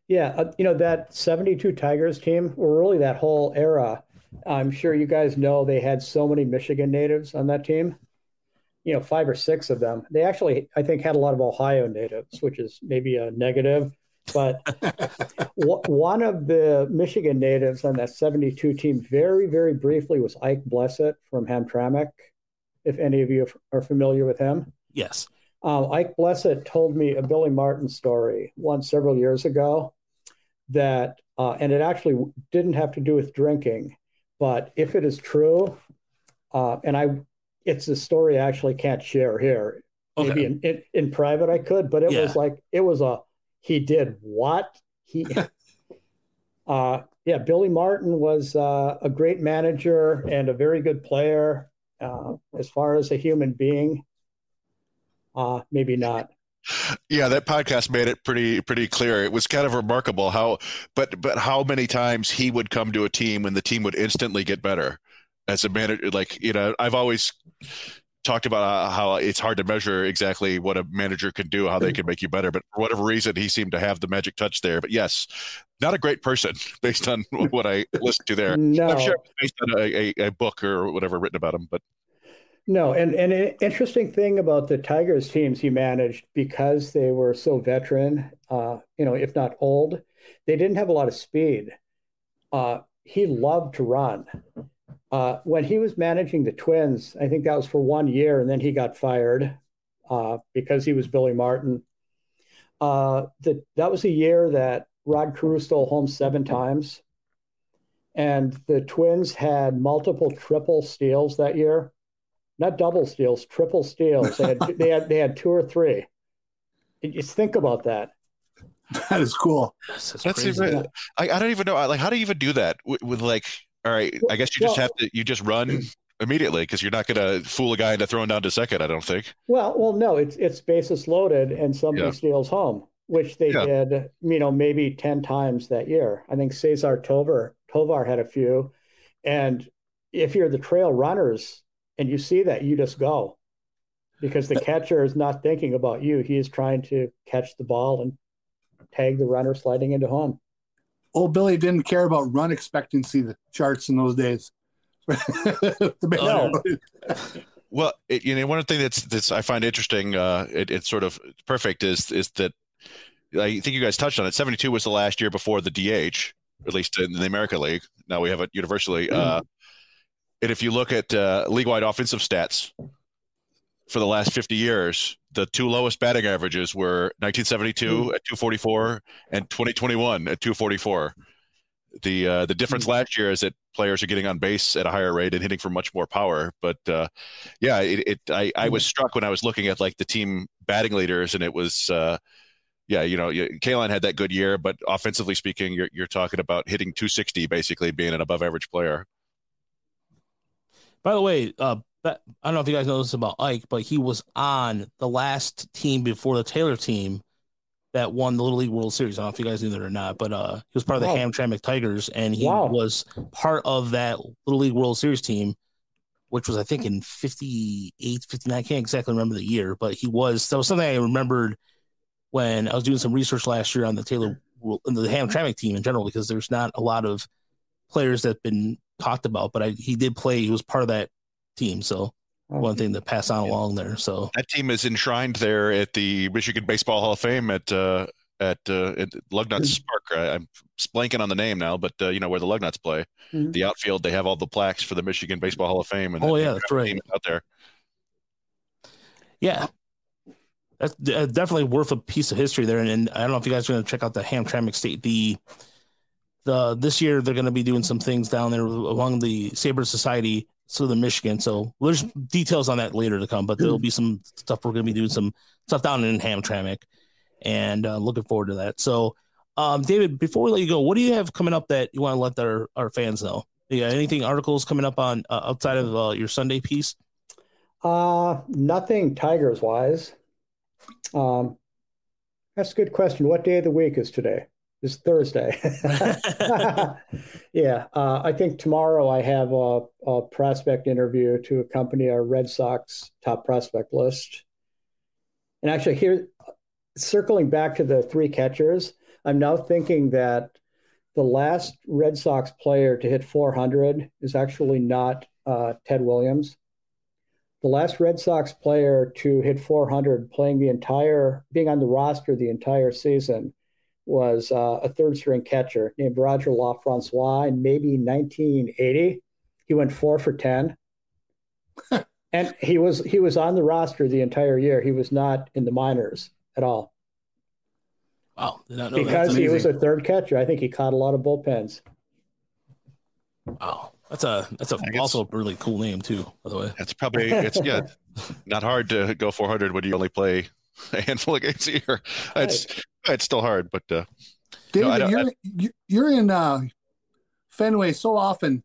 yeah, uh, you know that 72 Tigers team, or really that whole era. I'm sure you guys know they had so many Michigan natives on that team. You know, five or six of them. They actually, I think, had a lot of Ohio natives, which is maybe a negative. But w- one of the Michigan natives on that 72 team, very, very briefly, was Ike Blessitt from Hamtramck. If any of you are familiar with him, Yes. um, Ike Blessitt told me a Billy Martin story once several years ago that, uh, and it actually didn't have to do with drinking, but if it is true, uh, and I, it's a story I actually can't share here. Maybe Okay. in, in, in private I could, but it Yeah. was like, it was a, he did what? He, Uh, yeah, Billy Martin was uh, a great manager and a very good player. Uh, as far as a human being, uh, maybe not. Yeah, that podcast made it pretty pretty clear. It was kind of remarkable how, but but how many times he would come to a team and the team would instantly get better as a manager. Like you know, I've always talked about how it's hard to measure exactly what a manager can do, how they can make you better. But for whatever reason, he seemed to have the magic touch there. But yes, not a great person based on what I listened to there. No. I'm sure based on a, a, a book or whatever written about him. But No, and and an interesting thing about the Tigers teams he managed because they were so veteran, uh, you know, if not old, they didn't have a lot of speed. Uh, he loved to run. Uh, when he was managing the Twins, I think that was for one year, and then he got fired uh, because he was Billy Martin. Uh, the, that was a year that Rod Carew stole home seven times, and the Twins had multiple triple steals that year not double steals, triple steals. They had they had they had two or three. Just think about that. That is cool. That's, that's that's crazy. even, I, I don't even know. Like, how do you even do that with, with like? All right, I guess you just Well- have to. You just run immediately because you're not going to fool a guy into throwing down to second. I don't think. Well, well, no, it's it's bases loaded, and somebody Yeah. steals home, which they Yeah. did, you know, maybe ten times that year. I think Cesar Tovar Tovar had a few, and if you're the trail runners and you see that, you just go, because the catcher is not thinking about you; he is trying to catch the ball and tag the runner sliding into home. Old Billy didn't care about run expectancy the charts in those days. No. Well, it, you know, one of the things that's that's I find interesting, uh, it, it's sort of perfect is is that I think you guys touched on it. Seventy two was the last year before the DH, at least in the American League. Now we have it universally. Uh, and if you look at uh, league wide offensive stats for the last fifty years, the two lowest batting averages were 1972 at 244 and 2021 at 244. The uh, the difference last year is that players are getting on base at a higher rate and hitting for much more power. But uh, yeah, it, it I, I was struck when I was looking at like the team batting leaders, and it was uh, yeah, you know, Kaline had that good year, but offensively speaking, you're you're talking about hitting 260 basically being an above average player. By the way, uh, I don't know if you guys know this about Ike, but he was on the last team before the Taylor team that won the Little League World Series. I don't know if you guys knew that or not, but uh, he was part of the Wow. Hamtramck Tigers, and he Wow. was part of that Little League World Series team, which was I think in 58, 59. I can't exactly remember the year, but he was. That was something I remembered when I was doing some research last year on the Taylor the Hamtramck team in general, because there's not a lot of players that have been talked about, but I, he did play. He was part of that team, so one thing to pass on along there. So That team is enshrined there at the Michigan Baseball Hall of Fame at uh, at uh, at Lugnuts Park. I, I'm blanking on the name now, but uh, you know where the Lugnuts play. Mhm. The outfield, they have all the plaques for the Michigan Baseball Hall of Fame. And Oh, yeah, that's right. out there. yeah, that's uh, definitely worth a piece of history there. And, and I don't know if you guys are going to check out the Hamtramck State. The the this year they're going to be doing some things down there among the Saber Society, Southern Michigan. So there's details on that later to come, but there'll be some stuff we're going to be doing some stuff down in Hamtramck, and uh, looking forward to that. So, um, David, before we let you go, what do you have coming up that you want to let our our fans know? Yeah, anything articles coming up on uh, outside of uh, your Sunday piece? Uh, nothing Tigers wise. Um, that's a good question. What day of the week is today? It's Thursday. yeah, uh, I think tomorrow I have a, a prospect interview to accompany our Red Sox top prospect list. And actually, here, circling back to the three catchers, I'm now thinking that the last Red Sox player to hit 400 is actually not uh, Ted Williams the last Red Sox player to hit 400 playing the entire, being on the roster the entire season was uh, a third string catcher named Roger LaFrancois in maybe 1980. He went four for 10. and he was he was on the roster the entire year. He was not in the minors at all Wow, did not know that. because he was a third catcher. I think he caught a lot of bullpens. Wow, that's a that's a I guess- also a really cool name too. By the way, that's probably it's yeah, not hard to go 400 when you only play a handful of games a year. It's it's still hard, but uh, David, I don't- you're you- you're in uh, Fenway so often,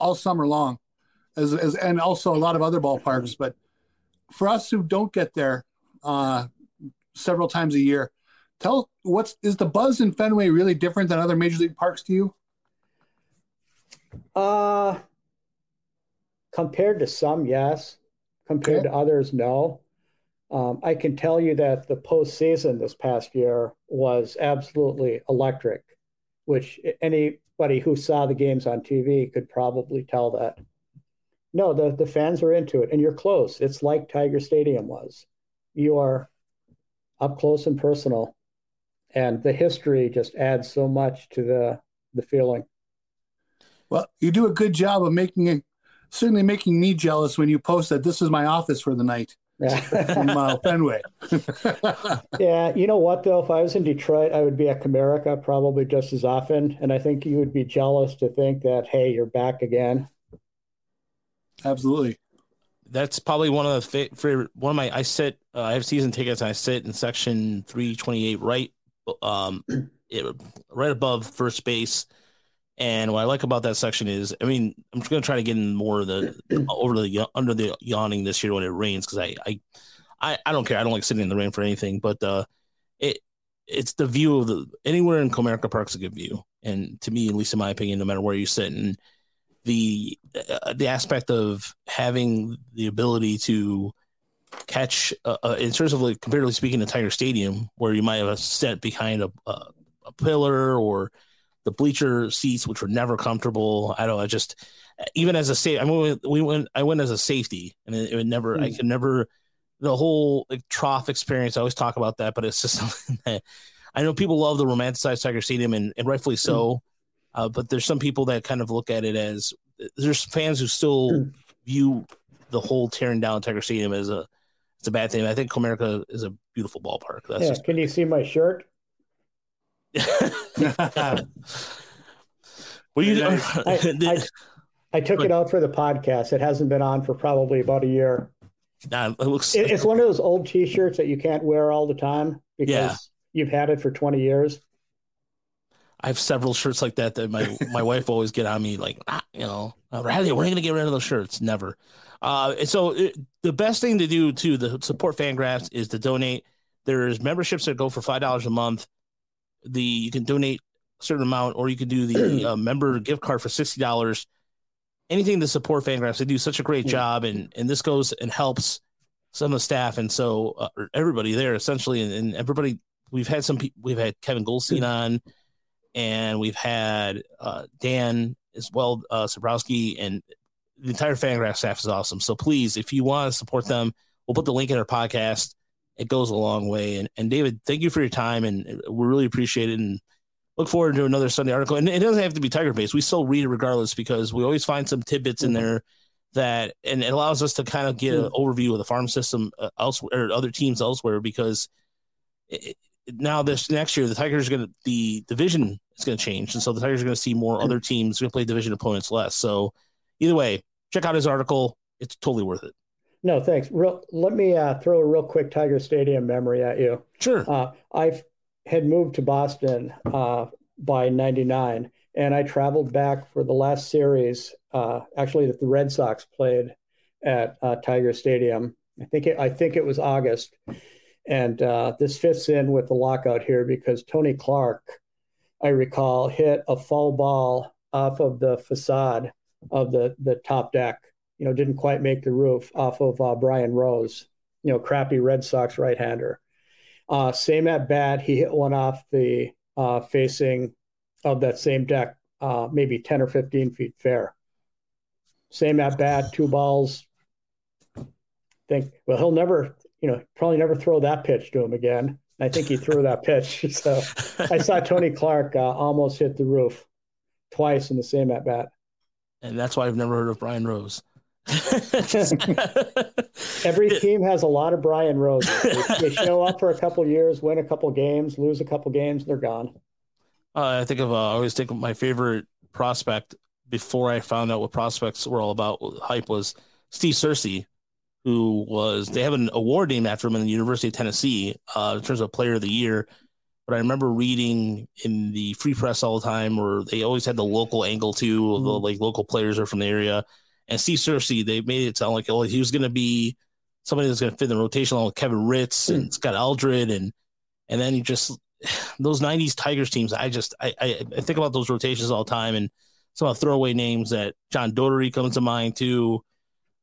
all summer long, as, as and also a lot of other ballparks. But for us who don't get there uh, several times a year, tell what's is the buzz in Fenway really different than other major league parks to you? Uh, compared to some, yes. Compared Okay. to others, no. Um, I can tell you that the postseason this past year was absolutely electric, which anybody who saw the games on TV could probably tell that. No, the, the fans are into it, and you're close. It's like Tiger Stadium was. You are up close and personal, and the history just adds so much to the the feeling. Well, you do a good job of making it, certainly making me jealous when you post that this is my office for the night from Yeah. uh, Fenway. Yeah, you know what though? If I was in Detroit, I would be at Comerica probably just as often, and I think you would be jealous to think that, hey, you're back again. Absolutely. That's probably one of the fa- favorite. One of my I sit. Uh, I have season tickets. and I sit in section three twenty eight, right, um, it, right above first base. And what I like about that section is, I mean, I'm just gonna try to get in more of the over the under the yawning this year when it rains because I, I I I don't care. I don't like sitting in the rain for anything, but uh, it it's the view of the anywhere in Comerica Park's a good view, and to me, at least in my opinion, no matter where you sit, and the uh, the aspect of having the ability to catch uh, uh, in terms of like comparatively speaking to Tiger Stadium, where you might have a set behind a, a a pillar or the bleacher seats, which were never comfortable. I don't. I just even as a safe. I mean, we went. I went as a safety, and it, it would never. I Mm. could never. The whole like, trough experience. I always talk about that, but it's just something that I know people love the romanticized Tiger Stadium, and, and rightfully so. Uh, but there's some people that kind of look at it as there's fans who still view the whole tearing down Tiger Stadium as a it's a bad thing. I think Comerica is a beautiful ballpark. That's yeah, just can you see my shirt? Do you I, I, I took it out for the podcast. It hasn't been on for probably about a year. Nah, it looks It, it's one of those old T-shirts that you can't wear all the time because Yeah. you've had it for 20 years. I have several shirts like that that my my wife always get on me like ah, you know Riley we're not gonna get rid of those shirts never uh and so it, the best thing to do to the support Fangraphs is to donate there's memberships that go for five dollars a month the you can donate a certain amount or you can do the uh, member gift card for sixty dollars anything to support Fangraphs they do such a great Yeah. job and and this goes and helps some of the staff and so uh, everybody there essentially and, and everybody we've had some people we've had Kevin Goldstein on and we've had uh, Dan as well, uh, Szymborski, and the entire Fangraph staff is awesome. So please, if you want to support them, we'll put the link in our podcast. It goes a long way. And, and David, thank you for your time, and we really appreciate it. And look forward to another Sunday article. And it doesn't have to be Tiger based. We still read it regardless because we always find some tidbits in mm-hmm. there that, and it allows us to kind of get an mm-hmm. overview of the farm system uh, elsewhere, or other teams elsewhere because. It, now this next year the Tigers are going to the division is going to change, and so the Tigers are going to see more mm-hmm. other teams going to play division opponents less. So either way, check out his article; it's totally worth it. No, thanks. Real, let me uh, throw a real quick Tiger Stadium memory at you. Sure. Uh, I had moved to Boston uh, by '99, and I traveled back for the last series. Uh, actually, that the Red Sox played at uh, Tiger Stadium. I think it, I think it was August, and uh, this fits in with the lockout here because Tony Clark, I recall, hit a foul ball off of the facade of the the top deck. You know, didn't quite make the roof off of uh, Brian Rose. You know, crappy Red Sox right-hander. Uh, same at bat, he hit one off the uh, facing of that same deck, uh, maybe 10 or 15 feet fair. Same at bat, two balls. Think, well, he'll never, you know, probably never throw that pitch to him again. I think he threw that pitch. So I saw Tony Clark uh, almost hit the roof twice in the same at bat. and that's why I've never heard of Brian Rose. Every team has a lot of Brian Rose. They, they show up for a couple years, win a couple games, lose a couple games, they're gone. Uh, I think of uh, I always think of my favorite prospect before I found out what prospects were all about. Hype was Steve Searcy, who was they have an award named after him in the University of Tennessee uh, in terms of Player of the Year. but I remember reading in the free press all the time where they always had the local angle too, the like local players are from the area. And Steve Searcy, they made it sound like oh, he was going to be somebody that's going to fit in the rotation along with Kevin Ritz and Scott Aldred, and and then you just those '90s Tigers teams. I just I, I I think about those rotations all the time, and some of the throwaway names that John Doherty comes to mind too.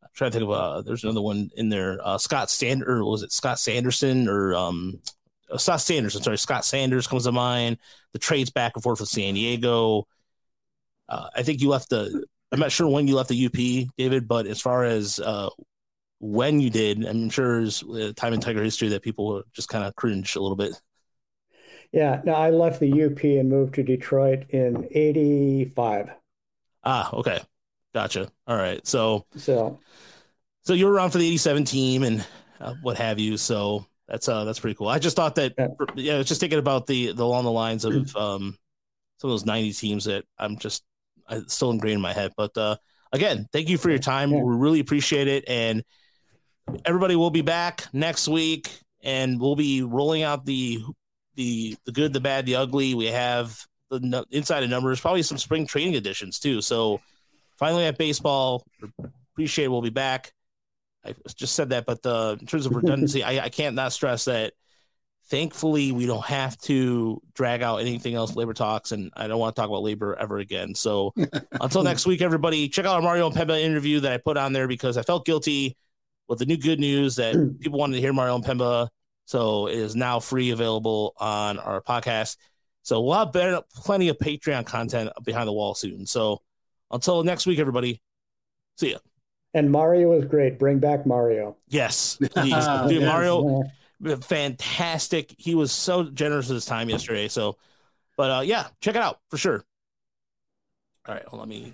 I'm trying to think of uh, there's another one in there. Uh, Scott Sand or was it Scott Sanderson or um uh, Scott Sanders? I'm sorry, Scott Sanders comes to mind. The trades back and forth with San Diego. Uh, I think you left the. I'm not sure when you left the UP, David, but as far as uh, when you did, I'm sure there's a time in Tiger history that people just kind of cringe a little bit. Yeah, no, I left the UP and moved to Detroit in '85. Ah, okay, gotcha. All right, so So so you're around for the 87 team and uh, what have you so that's uh that's pretty cool i just thought that Yeah. yeah, I was just thinking about the the along the lines of um some of those 90 teams that i'm just I, still ingrained in my head. But uh again thank you for your time. Yeah. we really appreciate it. And everybody will be back next week and we'll be rolling out the the the good the bad the ugly. We have the nu- inside of numbers probably some spring training editions too. So finally at baseball appreciate it. We'll be back. I just said that, but uh, in terms of redundancy, I, I can't not stress that. Thankfully, we don't have to drag out anything else labor talks, and I don't want to talk about labor ever again. So until next week, everybody, check out our Mario Impemba interview that I put on there because I felt guilty with the new good news that mm. people wanted to hear Mario Impemba. So it is now free available on our podcast. So we'll have better, plenty of Patreon content behind the wall soon. So until next week, everybody, see ya. and Mario is great. Bring back Mario. Yes, please. Yeah. Dude, Yes. Mario, fantastic. He was so generous with his time yesterday. So, but uh, yeah, check it out for sure. All right, well, let me